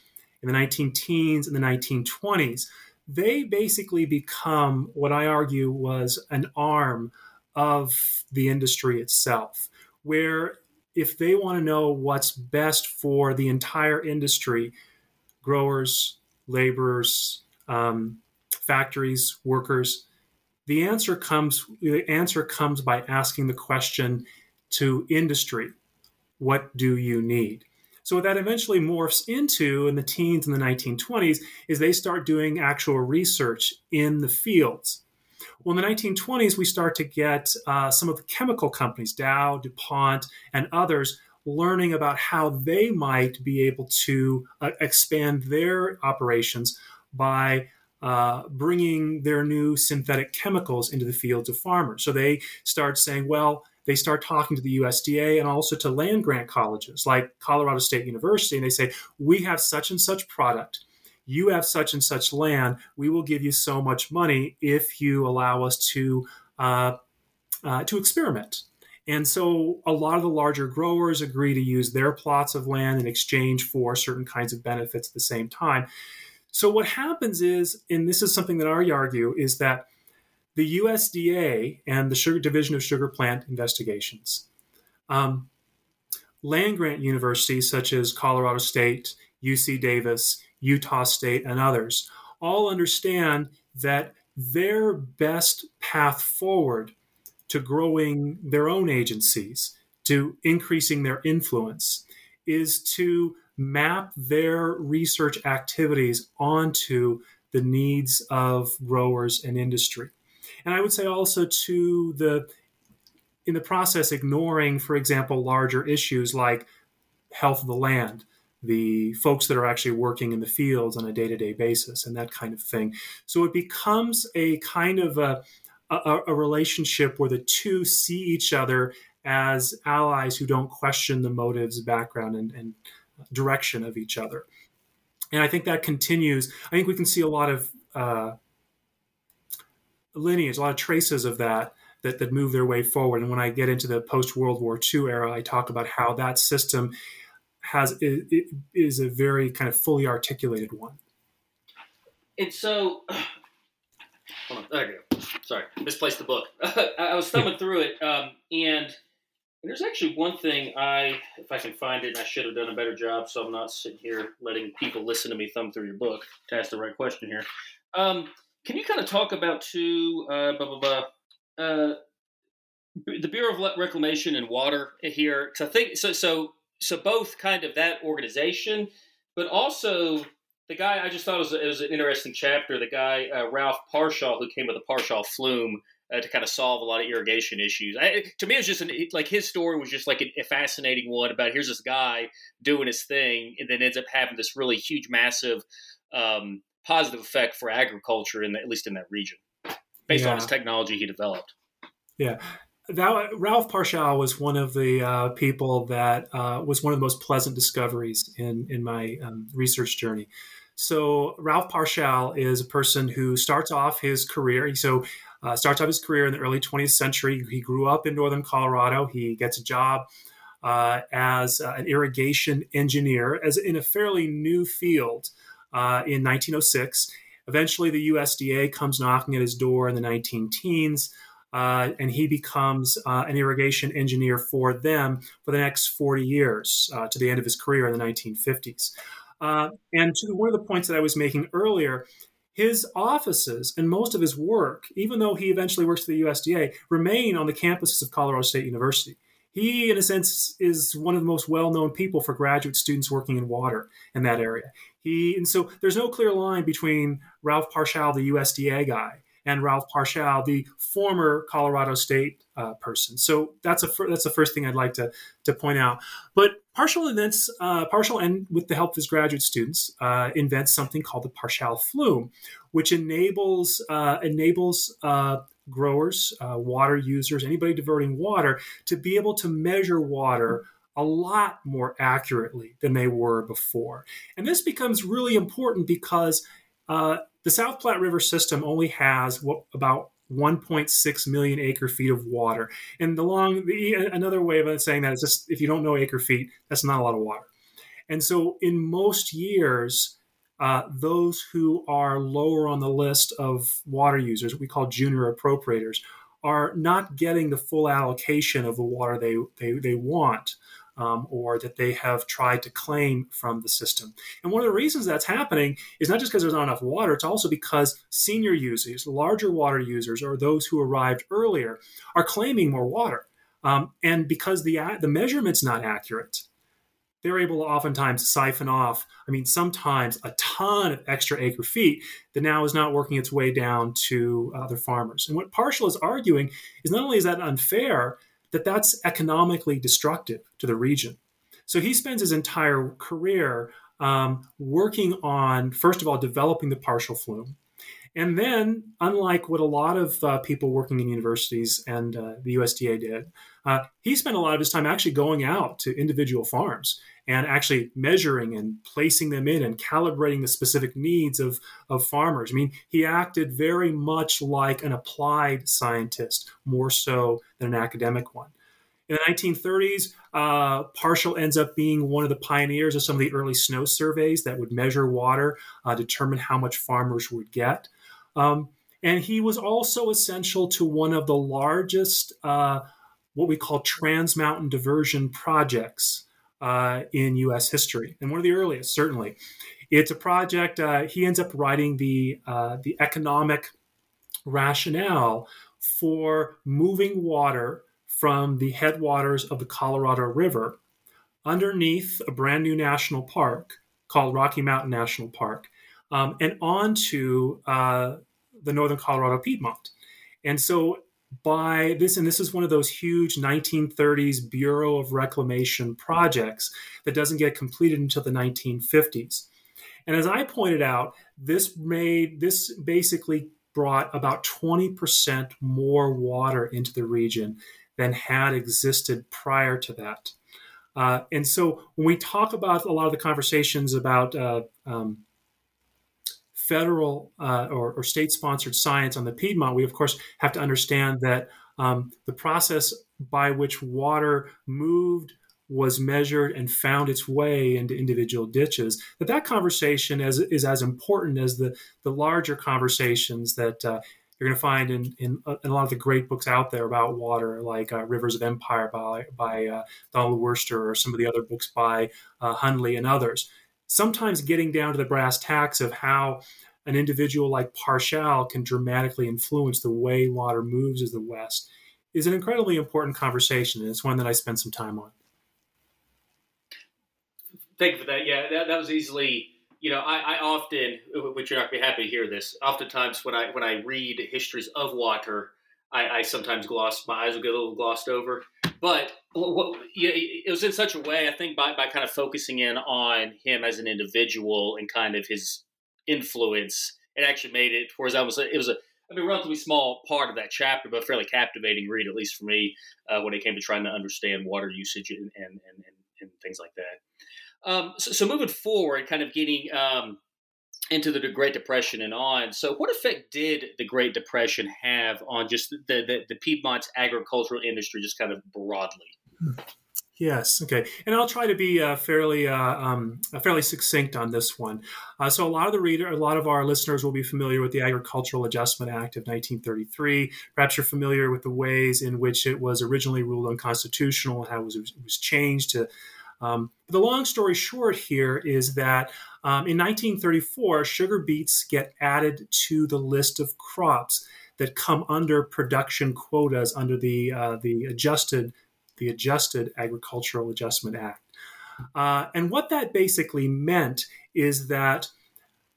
in the 19 teens and the 1920s, they basically become what I argue was an arm of the industry itself, where if they want to know what's best for the entire industry, growers, laborers, um, factories, workers, the answer comes the answer comes by asking the question to industry, what do you need? So what that eventually morphs into in the teens and the 1920s is they start doing actual research in the fields. Well, in the 1920s, we start to get uh, some of the chemical companies, Dow, DuPont, and others, learning about how they might be able to uh, expand their operations by uh, bringing their new synthetic chemicals into the fields of farmers. So they start saying, well, they start talking to the USDA and also to land grant colleges like Colorado State University, and they say, We have such and such product. You have such and such land. We will give you so much money if you allow us to uh, uh, to experiment. And so a lot of the larger growers agree to use their plots of land in exchange for certain kinds of benefits at the same time. So what happens is, and this is something that I argue, is that the USDA and the Sugar Division of Sugar Plant Investigations. Um, land grant universities such as Colorado State, UC Davis, Utah State, and others all understand that their best path forward to growing their own agencies, to increasing their influence, is to map their research activities onto the needs of growers and industry. And I would say also to the, in the process, ignoring, for example, larger issues like health of the land, the folks that are actually working in the fields on a day to day basis, and that kind of thing. So it becomes a kind of a, a, a, relationship where the two see each other as allies who don't question the motives, background, and, and direction of each other. And I think that continues. I think we can see a lot of uh, lineage, a lot of traces of that, that that move their way forward. And when I get into the post World War II era, I talk about how that system has is a very kind of fully articulated one. And so, hold on, there you go. Sorry, misplaced the book. I was thumbing through it, um, and and there's actually one thing I, if I can find it, I should have done a better job, so I'm not sitting here letting people listen to me thumb through your book to ask the right question here. Um, can you kind of talk about two, uh, blah blah blah, uh, the Bureau of Reclamation and Water here? Because I think so. So so both kind of that organization, but also the guy I just thought it was, it was an interesting chapter. The guy uh, Ralph Parshall, who came with the Parshall flume uh, to kind of solve a lot of irrigation issues. I, to me, it was just an, like his story was just like a, fascinating one about here's this guy doing his thing, and then ends up having this really huge, massive um, positive effect for agriculture in the, at least in that region, based yeah. on his technology he developed. Yeah. That, Ralph Parshall was one of the uh, people that uh, was one of the most pleasant discoveries in in my um, research journey. So Ralph Parshall is a person who starts off his career. So uh, starts off his career in the early 20th century. He grew up in northern Colorado. He gets a job uh, as uh, an irrigation engineer, as in a fairly new field uh, in 1906. Eventually, the USDA comes knocking at his door in the 19 teens. Uh, and he becomes uh, an irrigation engineer for them for the next 40 years uh, to the end of his career in the 1950s. Uh, and to one of the points that I was making earlier, his offices and most of his work, even though he eventually works for the USDA, remain on the campuses of Colorado State University. He, in a sense, is one of the most well known people for graduate students working in water in that area. He, and so there's no clear line between Ralph Parshall, the USDA guy, and Ralph Parshall, the former Colorado State uh, person. So that's a that's the first thing I'd like to to point out. But Parshall invents uh, Parshall, and with the help of his graduate students, uh, invents something called the Parshall flume, which enables uh, enables uh, growers, uh, water users, anybody diverting water, to be able to measure water a lot more accurately than they were before. And this becomes really important because uh, the South Platte River system only has what, about 1.6 million acre feet of water. And the long, the, another way of saying that is just if you don't know acre feet, that's not a lot of water. And so in most years, uh, those who are lower on the list of water users, we call junior appropriators, are not getting the full allocation of the water they, they, they want um, or that they have tried to claim from the system. And one of the reasons that's happening is not just because there's not enough water, it's also because senior users, larger water users, or those who arrived earlier are claiming more water. Um, and because the, the measurement's not accurate, they're able to oftentimes siphon off, I mean, sometimes a ton of extra acre feet that now is not working its way down to other farmers. And what Parshall is arguing is not only is that unfair, that that's economically destructive to the region. So he spends his entire career um, working on, first of all, developing the Parshall flume. And then, unlike what a lot of uh, people working in universities and uh, the USDA did, uh, he spent a lot of his time actually going out to individual farms and actually measuring and placing them in and calibrating the specific needs of, of farmers. I mean, he acted very much like an applied scientist, more so than an academic one. In the 1930s, uh, Parshall ends up being one of the pioneers of some of the early snow surveys that would measure water, uh, determine how much farmers would get. Um, and he was also essential to one of the largest, uh, what we call trans mountain diversion projects uh, in U.S. history, and one of the earliest, certainly. It's a project. Uh, he ends up writing the uh, the economic rationale for moving water from the headwaters of the Colorado River underneath a brand new national park called Rocky Mountain National Park um, and onto uh, the northern Colorado Piedmont. And so by this, and this is one of those huge 1930s Bureau of Reclamation projects that doesn't get completed until the 1950s. And as I pointed out, this made this basically brought about 20% more water into the region than had existed prior to that. Uh, and so when we talk about a lot of the conversations about uh, um, federal uh, or, or state sponsored science on the Piedmont, we of course have to understand that um, the process by which water moved was measured and found its way into individual ditches that that conversation is, is as important as the, the larger conversations that uh, you're going to find in, in, uh, in, a lot of the great books out there about water like uh, rivers of empire by, by uh, donald worster or some of the other books by uh, hundley and others sometimes getting down to the brass tacks of how an individual like Parshall can dramatically influence the way water moves as the West is an incredibly important conversation, and it's one that I spend some time on. Thank you for that. Yeah, that, that was easily. You know, I, I often, which you're not going to be happy to hear this. Oftentimes, when I when I read histories of water, I, I sometimes gloss. My eyes will get a little glossed over. But know, it was in such a way, I think, by, by kind of focusing in on him as an individual and kind of his influence, it actually made it towards almost it was a I mean, relatively small part of that chapter, but a fairly captivating read, at least for me, uh, when it came to trying to understand water usage and and, and, and things like that. Um, so, so, moving forward, kind of getting um, into the Great Depression and on. So, what effect did the Great Depression have on just the the, the Piedmont's agricultural industry, just kind of broadly? Yes. Okay. And I'll try to be uh, fairly uh, um, uh, fairly succinct on this one. Uh, so a lot of the reader, a lot of our listeners will be familiar with the Agricultural Adjustment Act of 1933. Perhaps you're familiar with the ways in which it was originally ruled unconstitutional, how it was, it was changed to. Um, the long story short here is that um, in 1934, sugar beets get added to the list of crops that come under production quotas under the uh, the adjusted the Adjusted Agricultural Adjustment Act. Uh, and what that basically meant is that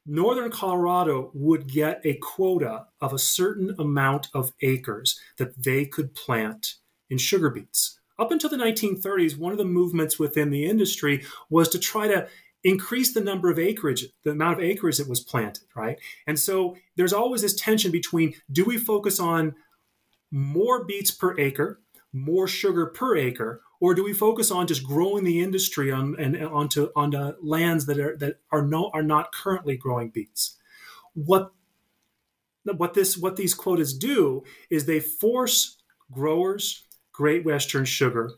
Northern Colorado would get a quota of a certain amount of acres that they could plant in sugar beets. Up until the 1930s, one of the movements within the industry was to try to increase the number of acreage, the amount of acres that was planted, right? And so there's always this tension between do we focus on more beets per acre more sugar per acre, or do we focus on just growing the industry on and onto onto lands that are that are no are not currently growing beets? What what this what these quotas do is they force growers, Great Western Sugar,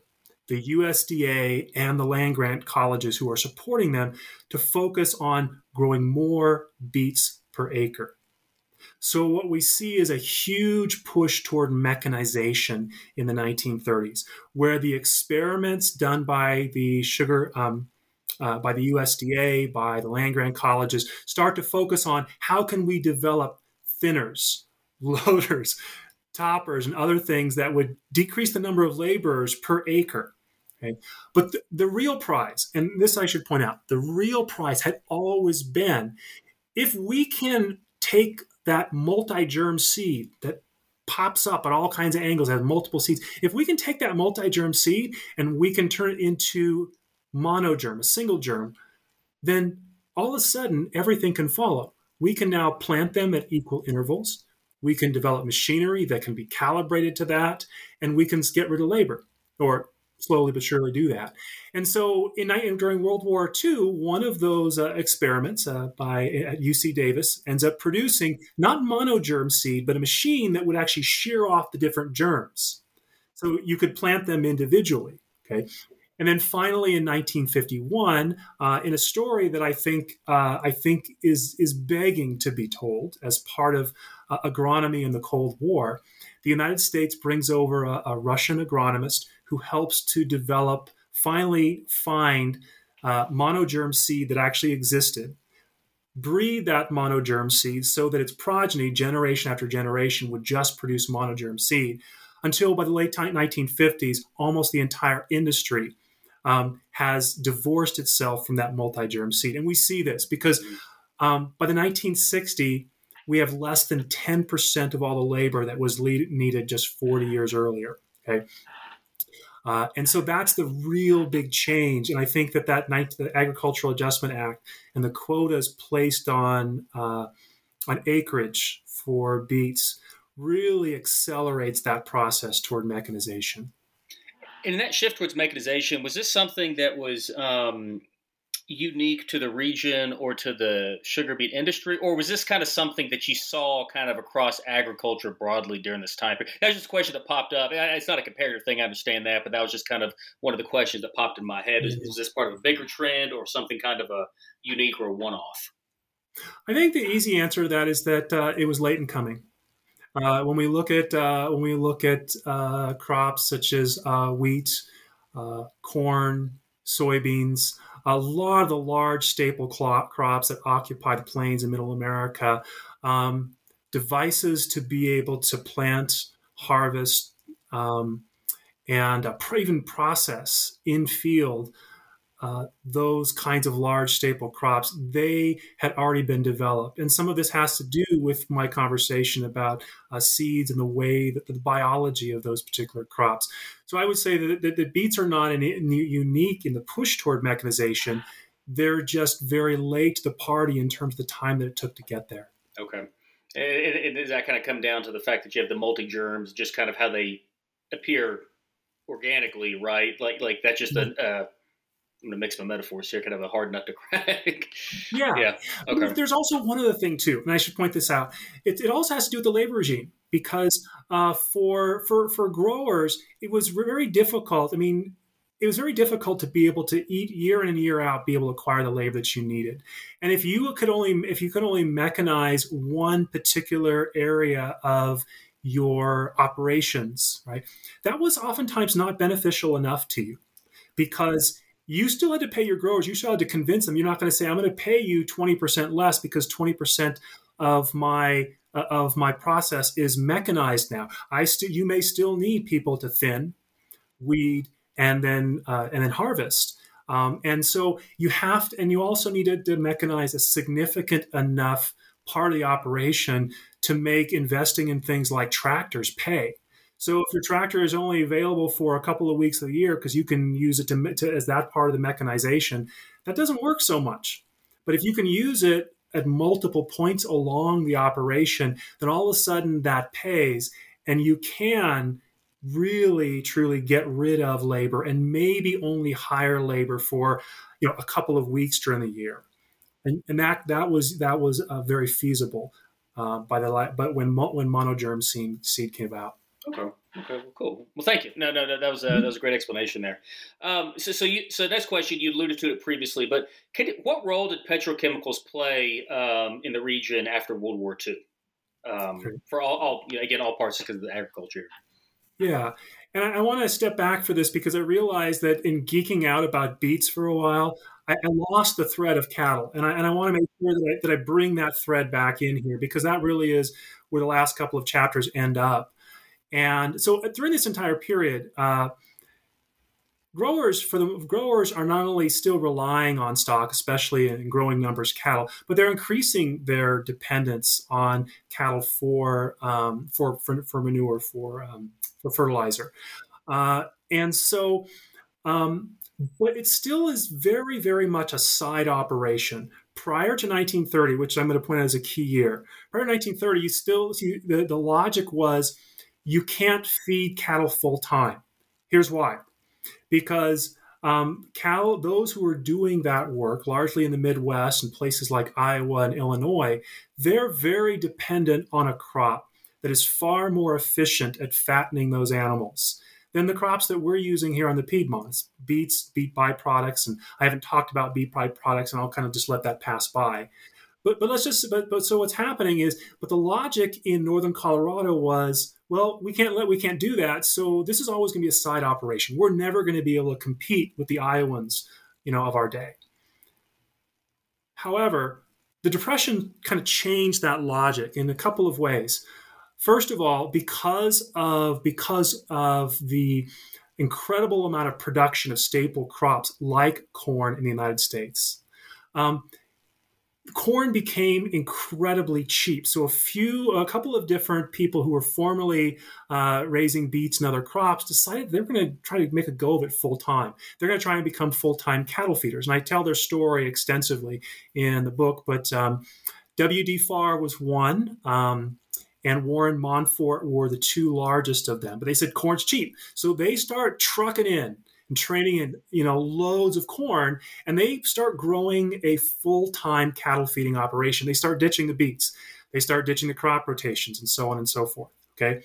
the USDA, and the land grant colleges who are supporting them to focus on growing more beets per acre. So, what we see is a huge push toward mechanization in the 1930s, where the experiments done by the sugar, um, uh, by the USDA, by the land grant colleges, start to focus on how can we develop thinners, loaders, toppers, and other things that would decrease the number of laborers per acre. Okay? But the, the real prize, and this I should point out, the real prize had always been if we can take that multi-germ seed that pops up at all kinds of angles, has multiple seeds. If we can take that multi-germ seed and we can turn it into monogerm, a single germ, then all of a sudden everything can follow. We can now plant them at equal intervals. We can develop machinery that can be calibrated to that, and we can get rid of labor or slowly but surely do that. And so, in, during World War II, one of those uh, experiments uh, by at UC Davis ends up producing not monogerm seed, but a machine that would actually shear off the different germs. So you could plant them individually. Okay. And then finally, in 1951, uh, in a story that I think uh, I think is is begging to be told as part of uh, agronomy in the Cold War, the United States brings over a, a Russian agronomist who helps to develop, finally find uh, monogerm seed that actually existed, breed that monogerm seed so that its progeny, generation after generation, would just produce monogerm seed until by the late 1950s, almost the entire industry um, has divorced itself from that multi-germ seed. And we see this because um, by the 1960, we have less than 10% of all the labor that was lead- needed just 40 years earlier. Okay. Uh, and so that's the real big change. And I think that that the Agricultural Adjustment Act and the quotas placed on uh, on acreage for beets really accelerates that process toward mechanization. In that shift towards mechanization, was this something that was um, unique to the region or to the sugar beet industry, or was this kind of something that you saw kind of across agriculture broadly during this time period? That was just a question that popped up. It's not a comparative thing, I understand that, but that was just kind of one of the questions that popped in my head. Is, is this part of a bigger trend or something kind of a unique or a one off? I think the easy answer to that is that uh, it was late in coming. Uh, when we look at uh, when we look at uh, crops such as uh, wheat, uh, corn, soybeans, a lot of the large staple crops that occupy the plains in Middle America, um, devices to be able to plant, harvest, um, and even process in field uh, those kinds of large staple crops, they had already been developed. And some of this has to do with my conversation about uh, seeds and the way that the biology of those particular crops. So I would say that, that the beets are not in, in unique in the push toward mechanization. They're just very late to the party in terms of the time that it took to get there. Okay. And, does that kind of come down to the fact that you have the multi germs, just kind of how they appear organically, right? Like, like that's just a, uh, I'm going to mix my metaphors here, kind of a hard nut to crack. yeah. Yeah. Okay. There's also one other thing, too, and I should point this out. It, it also has to do with the labor regime because uh, for, for, for growers, it was very difficult. I mean, it was very difficult to be able to eat year in and year out, be able to acquire the labor that you needed. And if you could only if you could only mechanize one particular area of your operations, right, that was oftentimes not beneficial enough to you because you still had to pay your growers. You still had to convince them. You're not going to say, "I'm going to pay you 20% less because 20% of my uh, of my process is mechanized now." I still, you may still need people to thin, weed, and then uh, and then harvest. Um, and so you have to, and you also needed to mechanize a significant enough part of the operation to make investing in things like tractors pay. So if your tractor is only available for a couple of weeks of the year because you can use it to, to, as that part of the mechanization, that doesn't work so much. But if you can use it at multiple points along the operation, then all of a sudden that pays, and you can really truly get rid of labor and maybe only hire labor for you know a couple of weeks during the year, and, and that that was that was uh, very feasible uh, by the but when when monogerm seed seed came out. Okay. Okay. Well, cool. Well, thank you. No, no, no that was a, that was a great explanation there. Um, so, so you, so next question, you alluded to it previously, but could, what role did petrochemicals play um, in the region after World War II? Um, for all, all you know, again, all parts because of the agriculture. Yeah, and I, I want to step back for this because I realized that in geeking out about beets for a while, I, I lost the thread of cattle, and I, and I want to make sure that I, that I bring that thread back in here because that really is where the last couple of chapters end up. And so uh, during this entire period, uh, growers for the growers are not only still relying on stock, especially in growing numbers cattle, but they're increasing their dependence on cattle for um, for, for, for manure for um, for fertilizer, uh, and so. Um, but it still is very, very much a side operation. Prior to 1930, which I'm going to point out as a key year, prior to 1930, you still you, the, the logic was you can't feed cattle full time. Here's why because um, cattle, those who are doing that work, largely in the Midwest and places like Iowa and Illinois, they're very dependent on a crop that is far more efficient at fattening those animals than the crops that we're using here on the Piedmont. beets, beet byproducts, and I haven't talked about beet byproducts, and I'll kind of just let that pass by. But but let's just but but so what's happening is, but the logic in northern Colorado was well, we can't let we can't do that. So this is always going to be a side operation. We're never going to be able to compete with the Iowans, you know, of our day. However, the Depression kind of changed that logic in a couple of ways. First of all, because of because of the incredible amount of production of staple crops like corn in the United States. Um, corn became incredibly cheap. So a few, a couple of different people who were formerly uh, raising beets and other crops decided they're going to try to make a go of it full time. They're going to try and become full time cattle feeders. And I tell their story extensively in the book. But um, W.D. Farr was one. Um, and Warren Montfort were the two largest of them. But they said corn's cheap. So they start trucking in and training in you know loads of corn and they start growing a full-time cattle feeding operation. They start ditching the beets. They start ditching the crop rotations and so on and so forth okay?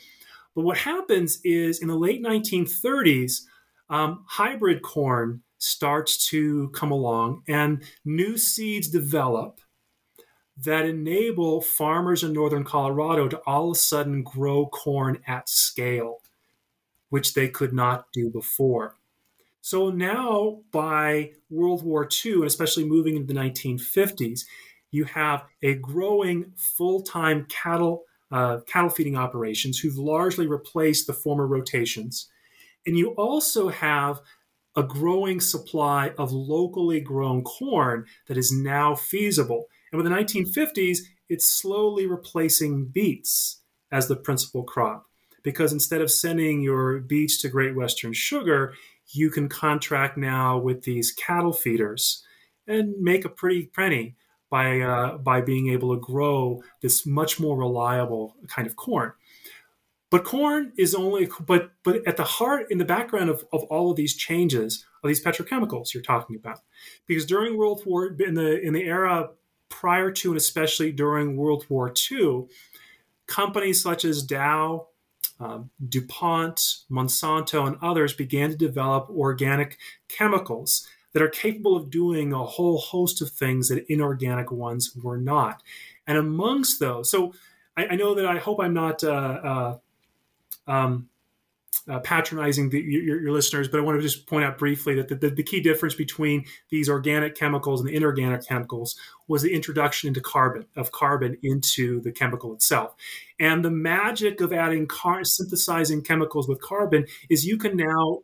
But what happens is in the late 1930s um, hybrid corn starts to come along and new seeds develop that enable farmers in northern Colorado to all of a sudden grow corn at scale, which they could not do before. So now, by World War II, and especially moving into the 1950s, you have a growing full-time cattle uh, cattle feeding operations who've largely replaced the former rotations, and you also have a growing supply of locally grown corn that is now feasible. And with the 1950s, it's slowly replacing beets as the principal crop because instead of sending your beets to Great Western Sugar, you can contract now with these cattle feeders and make a pretty penny by uh, by being able to grow this much more reliable kind of corn. But corn is only but but at the heart in the background of, of all of these changes are these petrochemicals you're talking about. Because during World War in the in the era prior to and especially during World War II, companies such as Dow um, DuPont, Monsanto, and others began to develop organic chemicals that are capable of doing a whole host of things that inorganic ones were not. And amongst those, so I, I know that I hope I'm not uh, uh, um, uh, patronizing the, your, your, listeners, but I want to just point out briefly that the, the, the, key difference between these organic chemicals and the inorganic chemicals was the introduction into carbon of carbon into the chemical itself. And the magic of adding car- synthesizing chemicals with carbon is you can now,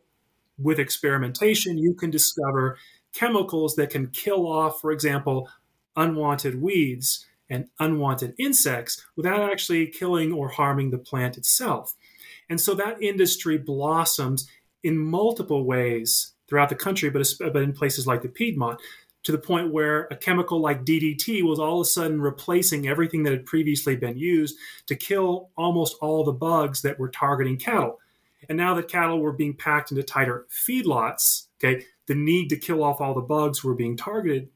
with experimentation, you can discover chemicals that can kill off, for example, unwanted weeds and unwanted insects without actually killing or harming the plant itself. And so that industry blossoms in multiple ways throughout the country, but, but in places like the Piedmont, to the point where a chemical like DDT was all of a sudden replacing everything that had previously been used to kill almost all the bugs that were targeting cattle. And now that cattle were being packed into tighter feedlots, okay, the need to kill off all the bugs were being targeted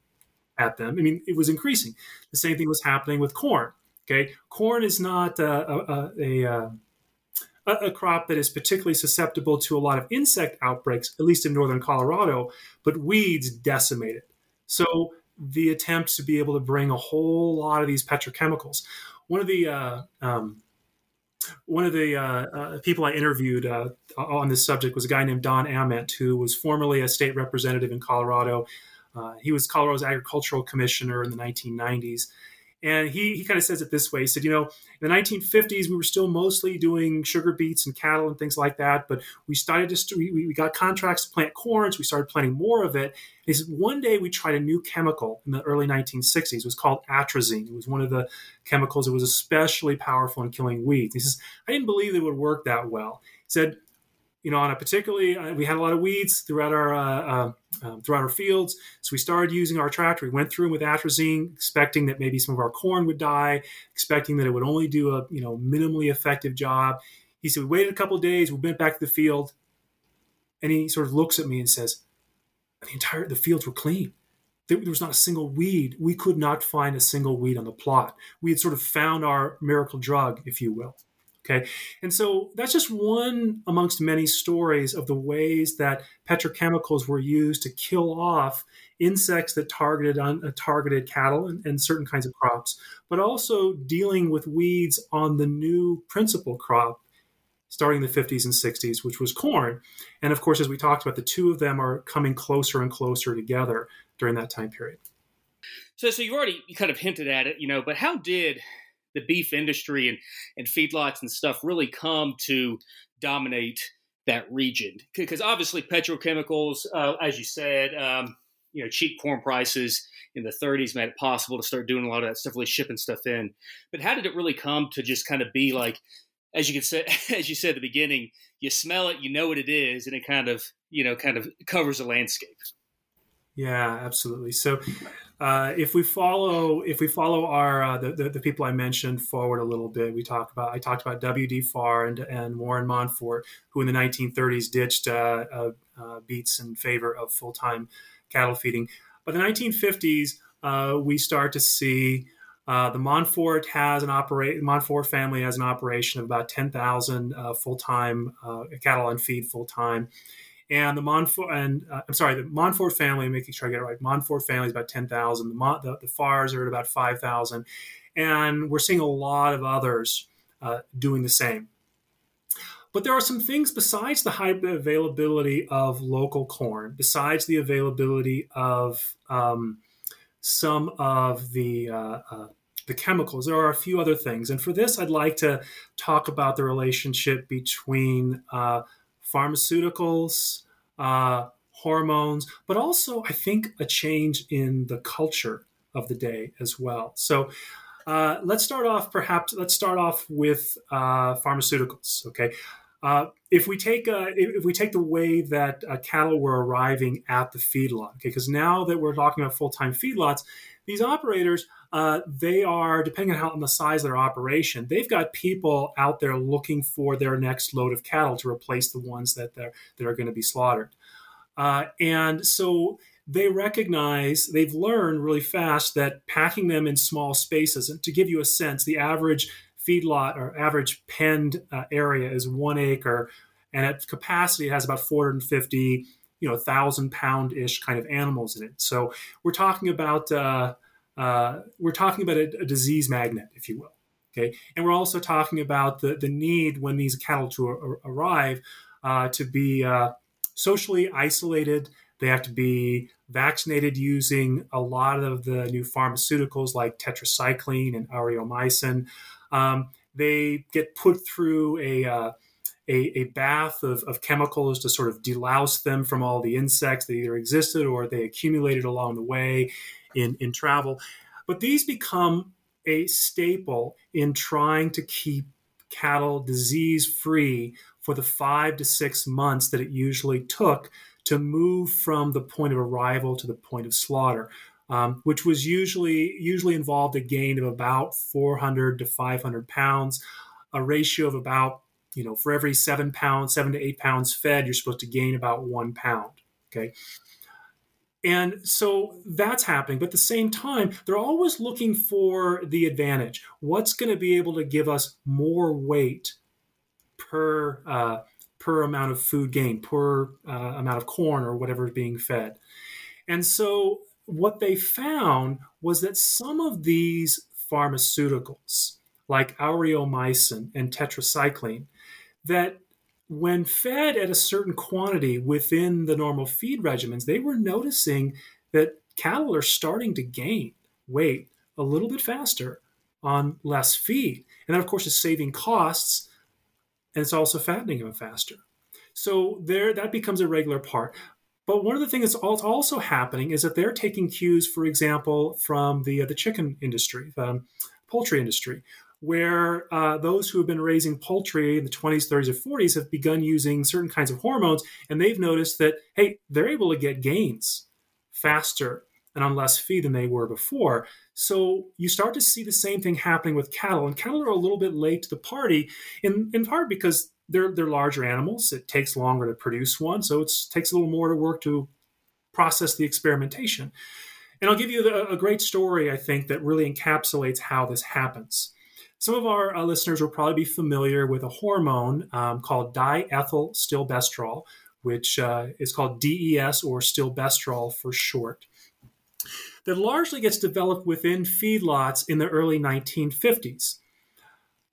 at them. I mean, it was increasing. The same thing was happening with corn. Okay, corn is not uh, uh, uh, a, a, a, a a, a, crop that is particularly susceptible to a lot of insect outbreaks, at least in northern Colorado, but weeds decimate it. So the attempt to be able to bring a whole lot of these petrochemicals. One of the uh, um, one of the uh, uh, people I interviewed uh, on this subject was a guy named Don Ament, who was formerly a state representative in Colorado. Uh, he was Colorado's agricultural commissioner in the 1990s. And he, he kind of says it this way. He said, you know, in the 1950s, we were still mostly doing sugar beets and cattle and things like that. But we started to, we, we got contracts to plant corns. We started planting more of it. And he said, one day we tried a new chemical in the early 1960s. It was called atrazine. It was one of the chemicals that was especially powerful in killing weeds. He says, I didn't believe it would work that well. He said, you know, on a particularly, uh, we had a lot of weeds throughout our uh, uh, um, throughout our fields. So we started using our tractor. We went through with atrazine, expecting that maybe some of our corn would die, expecting that it would only do a you know minimally effective job. He said we waited a couple days. We went back to the field, and he sort of looks at me and says, "The entire the fields were clean." There, there was not a single weed. We could not find a single weed on the plot. We had sort of found our miracle drug, if you will. Okay. And so that's just one amongst many stories of the ways that petrochemicals were used to kill off insects that targeted on uh, targeted cattle and, and, certain kinds of crops, but also dealing with weeds on the new principal crop starting in the 50s and 60s, which was corn. And of course, as we talked about, the two of them are coming closer and closer together during that time period. So, so you already you kind of hinted at it, you know, but how did the beef industry and, and feedlots and stuff really come to dominate that region? Because obviously petrochemicals, uh, as you said, um, you know, cheap corn prices in the 30s made it possible to start doing a lot of that stuff, really shipping stuff in. But how did it really come to just kind of be like, as you could say, as you said at the beginning, you smell it, you know what it is, and it kind of, you know, kind of covers the landscape. Yeah, absolutely. So, uh, if we follow if we follow our uh, the, the, the people I mentioned forward a little bit, we talk about I talked about W. D. Farr and and Warren Montfort, who in the 1930s ditched uh, uh, uh, beets in favor of full time cattle feeding. By the 1950s, uh, we start to see. the Montfort has an operate. Montfort family has an operation of about ten thousand full time cattle on feed full time, and the Monfort and uh, I'm sorry, the Monfort family. Making sure I get it right. Monfort family is about ten thousand. The, Mon- the the Farrs are at about five thousand, and we're seeing a lot of others uh, doing the same. But there are some things besides the high availability of local corn, besides the availability of um, some of the uh, uh, the chemicals. There are a few other things, and for this, I'd like to talk about the relationship between uh, pharmaceuticals, uh, hormones, but also I think a change in the culture of the day as well. So uh, let's start off, perhaps, let's start off with uh, pharmaceuticals. Okay. Uh, if we take uh, if we take the way that uh, cattle were arriving at the feedlot, okay, because now that we're talking about full time feedlots, these operators uh, they are depending on how on the size of their operation, they've got people out there looking for their next load of cattle to replace the ones that they're, that are going to be slaughtered, uh, and so they recognize they've learned really fast that packing them in small spaces and to give you a sense the average feedlot or average penned uh, area is one acre, and at capacity it has about 450, you know, thousand pound ish kind of animals in it. So we're talking about uh, uh, we're talking about a, a, disease magnet, if you will. Okay, and we're also talking about the the need when these cattle to a, arrive uh, to be uh, socially isolated. They have to be vaccinated using a lot of the new pharmaceuticals like tetracycline and aureomycin. Um, they get put through a, uh, a, a, bath of, of, chemicals to sort of delouse them from all the insects that either existed or they accumulated along the way in, in travel. But these become a staple in trying to keep cattle disease free for the five to six months that it usually took to move from the point of arrival to the point of slaughter um, which was usually usually involved a gain of about 400 to 500 pounds, a ratio of about you know for every seven pounds, seven to eight pounds fed, you're supposed to gain about one pound. Okay. And so that's happening. But at the same time, they're always looking for the advantage. What's going to be able to give us more weight per uh, per amount of food gain, per uh, amount of corn or whatever is being fed? And so what they found was that some of these pharmaceuticals, like aureomycin and tetracycline, that when fed at a certain quantity within the normal feed regimens, they were noticing that cattle are starting to gain weight a little bit faster on less feed. And that, of course, is saving costs and it's also fattening them faster. So there, that becomes a regular part. But one of the things that's also happening is that they're taking cues, for example, from the uh, the chicken industry, the poultry industry, where uh, those who have been raising poultry in the 20s, 30s, or 40s have begun using certain kinds of hormones, and they've noticed that hey, they're able to get gains faster and on less feed than they were before. So you start to see the same thing happening with cattle, and cattle are a little bit late to the party, in in part because they're they're larger animals. It takes longer to produce one, so it takes a little more to work to process the experimentation. And I'll give you a, a great story I think that really encapsulates how this happens. Some of our uh, listeners will probably be familiar with a hormone um, called diethylstilbestrol, which uh, is called DES or stilbestrol for short. That largely gets developed within feedlots in the early 1950s.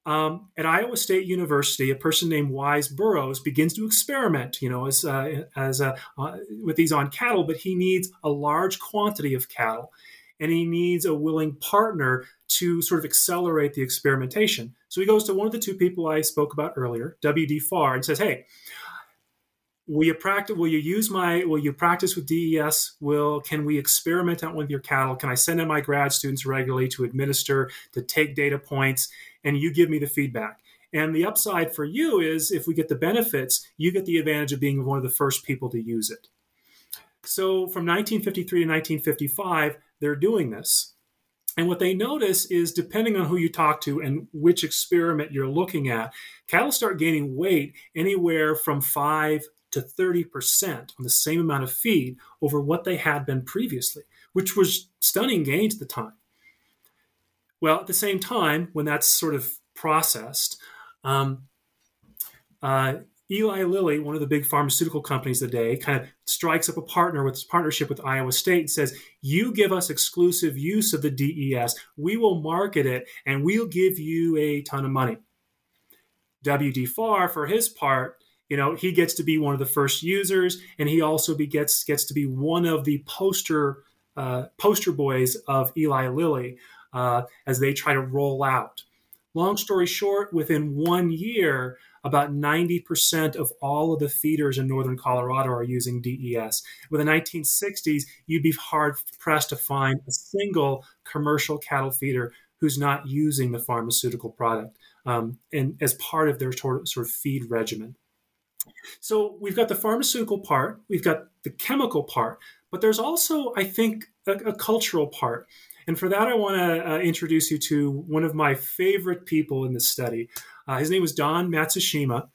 Um, at Iowa State University, a person named Wise Burroughs begins to experiment, you know, as, uh, as uh, uh, with these on cattle, but he needs a large quantity of cattle. and he needs a willing partner to sort of accelerate the experimentation. So he goes to one of the two people I spoke about earlier, W.D. Farr, and says, "Hey, will you practice? Will you use my? Will you practice with DES? Will can we experiment out with your cattle? Can I send in my grad students regularly to administer, to take data points, and you give me the feedback?" And the upside for you is if we get the benefits, you get the advantage of being one of the first people to use it. So from 1953 to 1955, they're doing this. And what they notice is depending on who you talk to and which experiment you're looking at, cattle start gaining weight anywhere from 5 to 30% on the same amount of feed over what they had been previously, which was stunning gains at the time. Well, at the same time, when that's sort of processed, um, uh, Eli Lilly, one of the big pharmaceutical companies of the day, kind of strikes up a partner with partnership with Iowa State and says, "You give us exclusive use of the DES, we will market it, and we'll give you a ton of money." W.D. Farr, for his part, you know, he gets to be one of the first users, and he also be, gets gets to be one of the poster uh, poster boys of Eli Lilly uh, as they try to roll out. Long story short, within one year, about 90% of all of the feeders in northern Colorado are using DES. With the 1960s, you'd be hard pressed to find a single commercial cattle feeder who's not using the pharmaceutical product um, and as part of their sort of feed regimen. So we've got the pharmaceutical part, we've got the chemical part, but there's also, I think, a, a cultural part. And for that, I want to uh, introduce you to one of my favorite people in this study. Uh, his name was John Matsushima.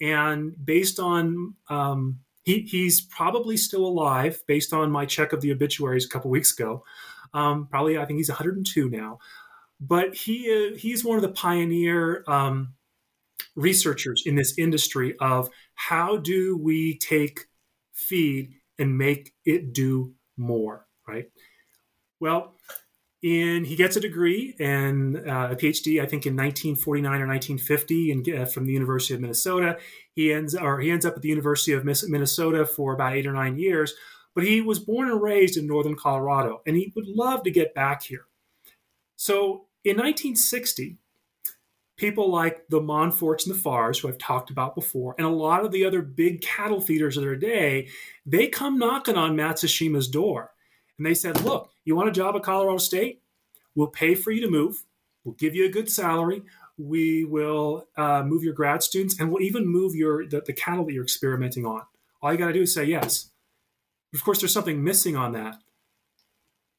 And based on, um, he, he's probably still alive based on my check of the obituaries a couple weeks ago. Um, probably, I think he's 102 now. But he, uh, he's one of the pioneer um, researchers in this industry of how do we take feed and make it do more, right? Well, in he gets a degree and uh, a PhD, I think in 1949 or 1950, and uh, from the University of Minnesota. He ends or he ends up at the University of Minnesota for about eight or nine years. But he was born and raised in northern Colorado, and he would love to get back here. So in 1960, people like the Monforts and the Farrs, who I've talked about before, and a lot of the other big cattle feeders of their day, they come knocking on Matsushima's door and they said, look, you want a job at Colorado State? We'll pay for you to move. We'll give you a good salary. We will uh, move your grad students, and we'll even move your the, the cattle that you're experimenting on. All you got to do is say yes. Of course, there's something missing on that.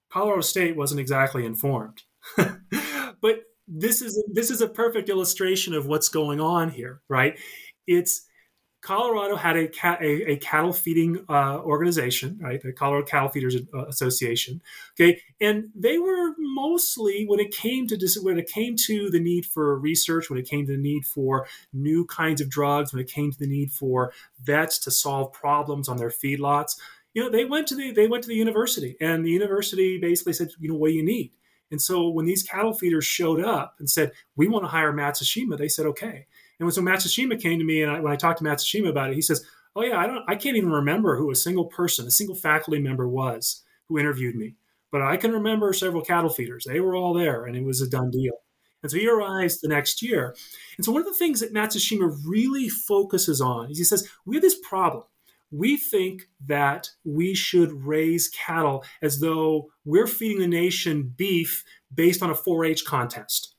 Colorado State wasn't exactly informed, but this is this is a perfect illustration of what's going on here, right? It's Colorado had a, a, a cattle feeding uh, organization, right? The Colorado Cattle Feeders uh, Association. Okay, and they were mostly when it came to when it came to the need for research, when it came to the need for new kinds of drugs, when it came to the need for vets to solve problems on their feedlots. You know, they went to the they went to the university, and the university basically said, you know, what do you need? And so when these cattle feeders showed up and said, we want to hire Matsushima, they said, okay. And when so Matsushima came to me, and I, when I talked to Matsushima about it, he says, "Oh yeah, I don't, I can't even remember who a single person, a single faculty member was who interviewed me, but I can remember several cattle feeders. They were all there, and it was a done deal." And so he arrives the next year. And so one of the things that Matsushima really focuses on is he says, "We have this problem." we think that we should raise cattle as though we're feeding the nation beef based on a 4 H contest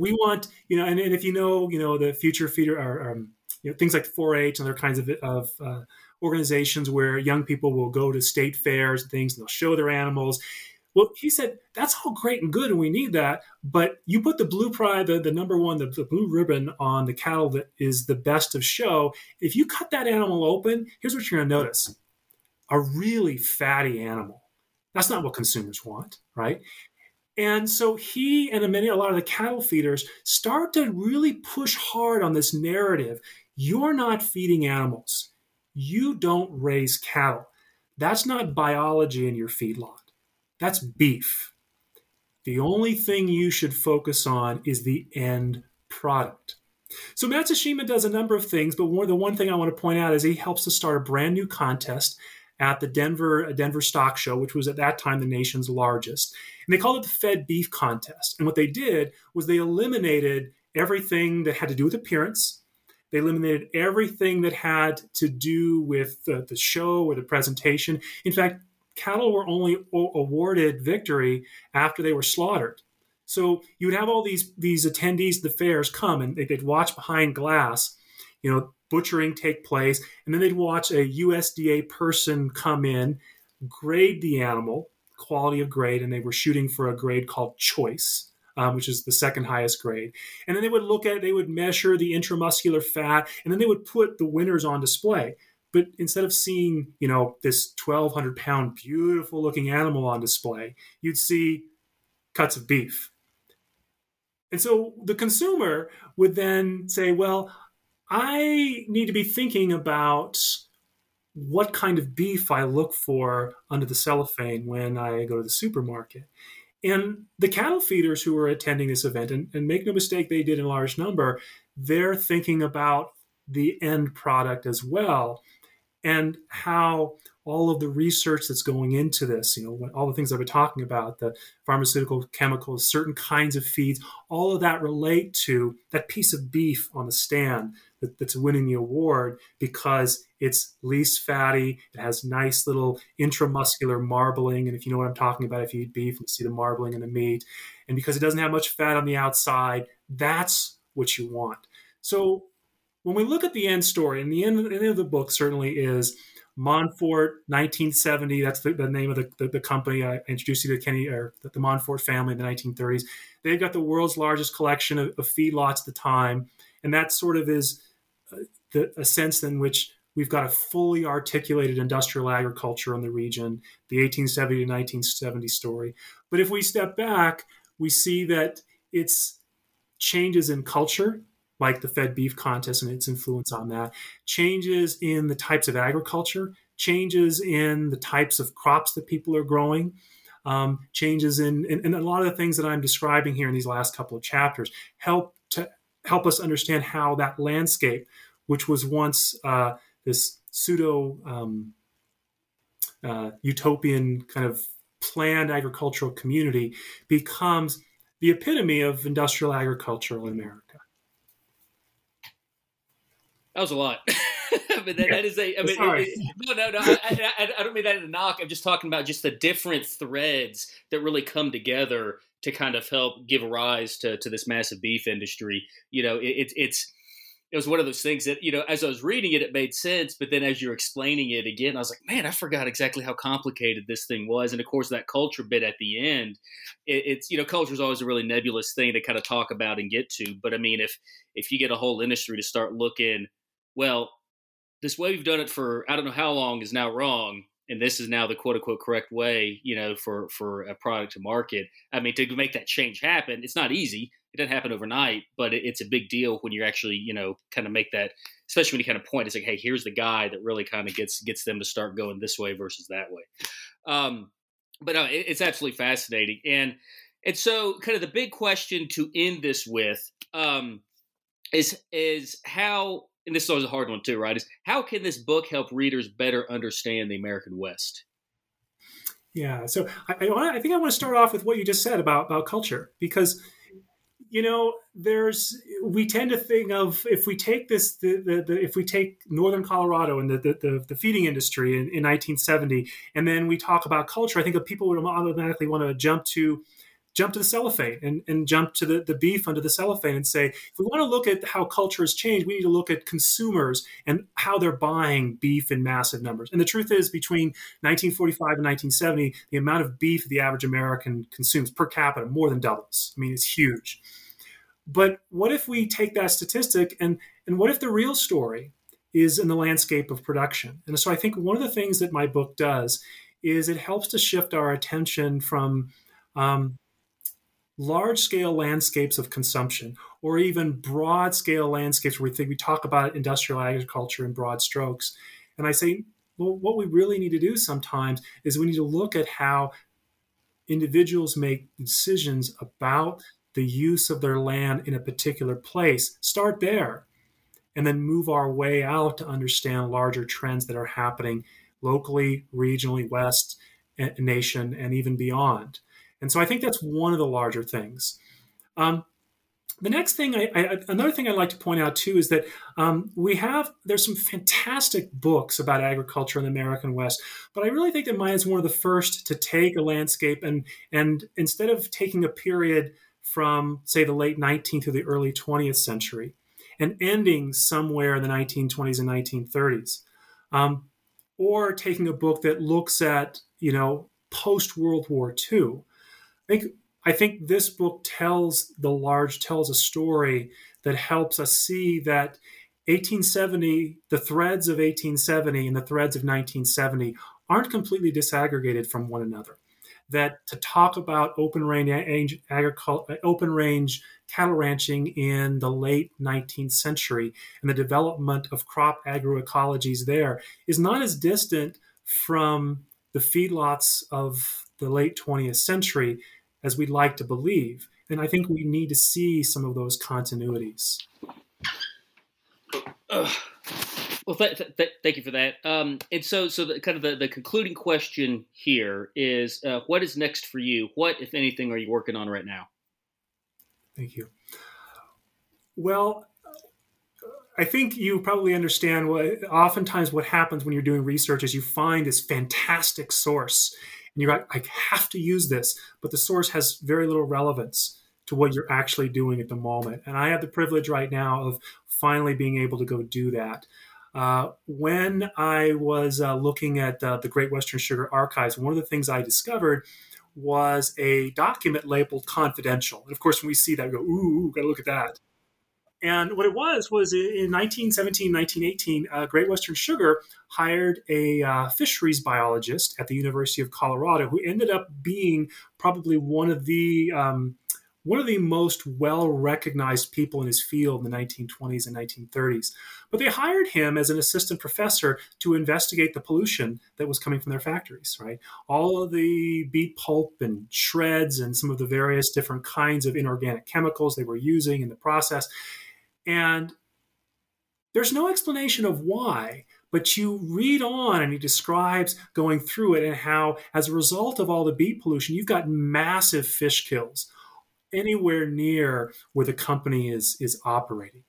we want you know and, and if you know you know the future feeder or um, you know, things like 4-h and other kinds of, of uh, organizations where young people will go to state fairs and things and they'll show their animals. Well he said that's all great and good and we need that but you put the blue pride the, the number one the, the blue ribbon on the cattle that is the best of show. If you cut that animal open here's what you're going to notice. A really fatty animal. That's not what consumers want right and so he and many, a lot of the cattle feeders start to really push hard on this narrative. You're not feeding animals. You don't raise cattle. That's not biology in your feedlot. That's beef. The only thing you should focus on is the end product. So Matsushima does a number of things, but one, the one thing I want to point out is he helps to start a brand new contest at the Denver Denver Stock Show, which was at that time the nation's largest. And they called it the Fed Beef Contest. And what they did was they eliminated everything that had to do with appearance. They eliminated everything that had to do with the, the show or the presentation. In fact, cattle were only awarded victory after they were slaughtered. So you would have all these these attendees the fairs come and they'd watch behind glass, you know, butchering take place, and then they'd watch a USDA person come in, grade the animal, quality of grade, and they were shooting for a grade called choice. Um, which is the second highest grade. And then they would look at, they would measure the intramuscular fat, and then they would put the winners on display. But instead of seeing, you know, this 1,200 pound beautiful looking animal on display, you'd see cuts of beef. And so the consumer would then say, well, I need to be thinking about what kind of beef I look for under the cellophane when I go to the supermarket. And the cattle feeders who are attending this event, and, and make no mistake, they did in large number, they're thinking about the end product as well and how all of the research that's going into this, you know, all the things I've been talking about, the pharmaceutical chemicals, certain kinds of feeds, all of that relate to that piece of beef on the stand that, that's winning the award because it's least fatty, it has nice little intramuscular marbling. And if you know what I'm talking about, if you eat beef, you see the marbling in the meat. And because it doesn't have much fat on the outside, that's what you want. So when we look at the end story, and the end, the end of the book certainly is Monfort 1970. That's the, the name of the, the, the, company. I introduced you to Kenny or the, the Monfort family in the 1930s. They've got the world's largest collection of, of feedlots at the time, and that sort of is the, a sense in which we've got a fully articulated industrial agriculture in the region, the 1870 to 1970 story. But if we step back, we see that it's changes in culture like the fed beef contest and its influence on that, changes in the types of agriculture, changes in the types of crops that people are growing, um, changes in, in, in, a lot of the things that I'm describing here in these last couple of chapters help help us understand how that landscape, which was once uh, this pseudo um, uh, utopian kind of planned agricultural community, becomes the epitome of industrial agriculture in America. That was a lot. but that, yeah. that is a. I mean, it, it, no, no, no. I, I, I, don't mean that in a knock. I'm just talking about just the different threads that really come together to kind of help give rise to to this massive beef industry. You know, it, it's it was one of those things that you know as i was reading it it made sense but then as you're explaining it again i was like man i forgot exactly how complicated this thing was and of course that culture bit at the end it, it's you know culture is always a really nebulous thing to kind of talk about and get to but i mean if if you get a whole industry to start looking well, this way we've done it for I don't know how long is now wrong, and this is now the quote unquote correct way, you know, for for a product to market. I mean, to make that change happen, it's not easy. It doesn't happen overnight, but it, it's a big deal when you actually, you know, kind of make that. Especially when you kind of point, it's like, hey, here's the guy that really kind of gets gets them to start going this way versus that way. Um, but no, it, it's absolutely fascinating, and and so kind of the big question to end this with um, is is how and this is always a hard one too, right? Is how can this book help readers better understand the American West? Yeah, so I, I, I think I want to start off with what you just said about about culture because you know there's we tend to think of if we take this the, the, the if we take northern colorado and the the, the feeding industry in, in 1970 and then we talk about culture i think of people would automatically want to jump to jump to the cellophane and, and jump to the, the beef under the cellophane and say, if we want to look at how culture has changed, we need to look at consumers and how they're buying beef in massive numbers. And the truth is, between 1945 and 1970, the amount of beef the average American consumes per capita more than doubles. I mean, it's huge. But what if we take that statistic and, and what if the real story is in the landscape of production? And so I think one of the things that my book does is it helps to shift our attention from um, large scale landscapes of consumption or even broad scale landscapes where we think we talk about industrial agriculture in broad strokes. And I say, well, what we really need to do sometimes is we need to look at how individuals make decisions about the use of their land in a particular place. Start there and then move our way out to understand larger trends that are happening locally, regionally, West, eh, nation, and even beyond. And so I think that's one of the larger things. Um, the next thing, I, I, another thing I'd like to point out too is that um, we have there's some fantastic books about agriculture in the American West, but I really think that mine is one of the first to take a landscape and and instead of taking a period from say the late 19th to the early 20th century and ending somewhere in the 1920s and 1930s, um, or taking a book that looks at you know post World War II. I think I think this book tells the large tells a story that helps us see that 1870, the threads of 1870 and the threads of 1970 aren't completely disaggregated from one another. That to talk about open range agriculture, open range cattle ranching in the late 19th century and the development of crop agroecologies there is not as distant from the feedlots of the late 20th century as we'd like to believe. And I think we need to see some of those continuities. Uh, well, th- th- thank you for that. Um, and so, so the, kind of the, the concluding question here is, uh, what is next for you? What, if anything, are you working on right now? Thank you. Well, I think you probably understand what oftentimes what happens when you're doing research is you find this fantastic source and you're like, I have to use this, but the source has very little relevance to what you're actually doing at the moment. And I have the privilege right now of finally being able to go do that. Uh, when I was uh, looking at uh, the Great Western Sugar Archives, one of the things I discovered was a document labeled confidential. And of course, when we see that, we go, ooh, ooh gotta look at that. And what it was was in 1917, 1918, uh, Great Western Sugar hired a uh, fisheries biologist at the University of Colorado who ended up being probably one of the um, one of the most well recognized people in his field in the 1920s and 1930s. But they hired him as an assistant professor to investigate the pollution that was coming from their factories, right? All of the beet pulp and shreds and some of the various different kinds of inorganic chemicals they were using in the process. And there's no explanation of why, but you read on and he describes going through it and how, as a result of all the beet pollution, you've got massive fish kills anywhere near where the company is, is operating.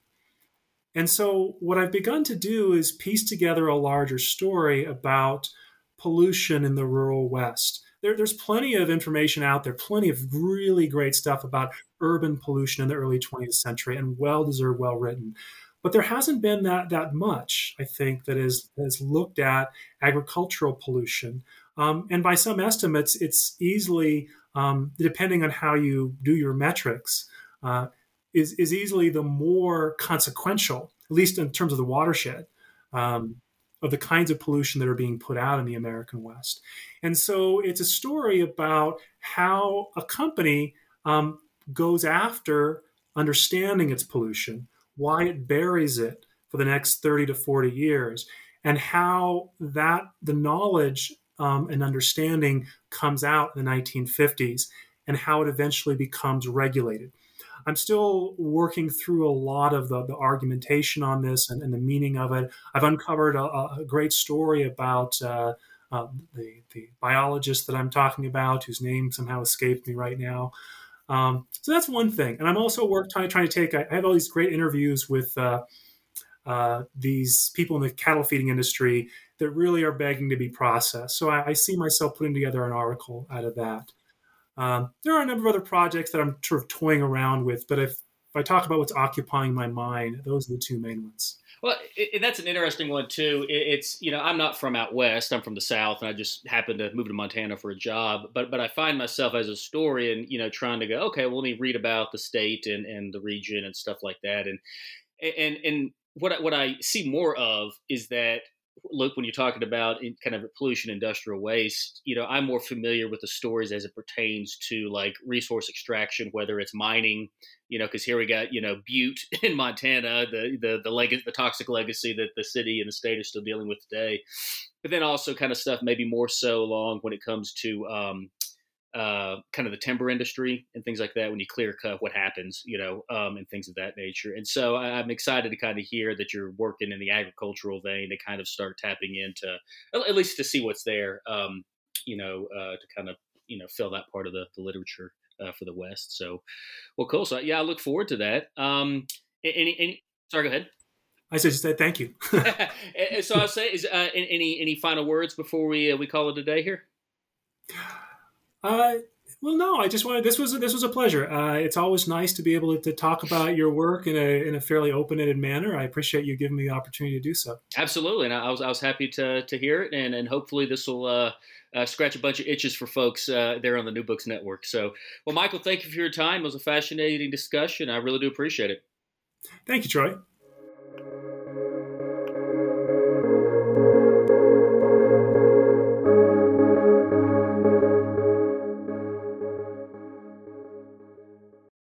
And so, what I've begun to do is piece together a larger story about pollution in the rural West. There, there's plenty of information out there, plenty of really great stuff about urban pollution in the early 20th century, and well deserved, well written. But there hasn't been that that much, I think, that is has looked at agricultural pollution. Um, and by some estimates, it's easily, um, depending on how you do your metrics, uh, is is easily the more consequential, at least in terms of the watershed. Um, of the kinds of pollution that are being put out in the American West. And so it's a story about how a company um, goes after understanding its pollution, why it buries it for the next 30 to 40 years, and how that the knowledge um, and understanding comes out in the 1950s and how it eventually becomes regulated. I'm still working through a lot of the, the argumentation on this and, and, the meaning of it. I've uncovered a, a great story about uh, uh, the, the biologist that I'm talking about, whose name somehow escaped me right now. Um, so that's one thing. And I'm also work, trying, trying to take, I have all these great interviews with uh, uh, these people in the cattle feeding industry that really are begging to be processed. So I, I see myself putting together an article out of that. Um, there are a number of other projects that I'm sort of toying around with, but if, if I talk about what's occupying my mind, those are the two main ones. Well, it, that's an interesting one too. It, it's you know I'm not from out west. I'm from the south, and I just happened to move to Montana for a job. But but I find myself as a historian, you know, trying to go, okay, well, let me read about the state and, and the region and stuff like that. And and and what what I see more of is that look when you're talking about kind of pollution industrial waste you know i'm more familiar with the stories as it pertains to like resource extraction whether it's mining you know because here we got you know butte in montana the the the, leg- the toxic legacy that the city and the state are still dealing with today. But then also kind of stuff maybe more so along when it comes to um, uh, kind of the timber industry and things like that when you clear cut what happens you know um, and things of that nature. And so i'm excited to kind of hear that you're working in the agricultural vein to kind of start tapping into at least to see what's there um, you know uh, to kind of you know fill that part of the, the literature uh, for the west. So well cool. So yeah i look forward to that. Um, any, any sorry go ahead. I said, just thank you. so I'll say, is uh, any any final words before we uh, we call it a day here? Uh, well, no. I just wanted this was this was a pleasure. Uh, it's always nice to be able to, to, talk about your work in a in a fairly open ended manner. I appreciate you giving me the opportunity to do so. Absolutely, and I was I was happy to to hear it, and and hopefully this will. Uh, uh, scratch a bunch of itches for folks uh, there on the New Books Network. So, well, Michael, thank you for your time. It was a fascinating discussion. I really do appreciate it. Thank you, Troy.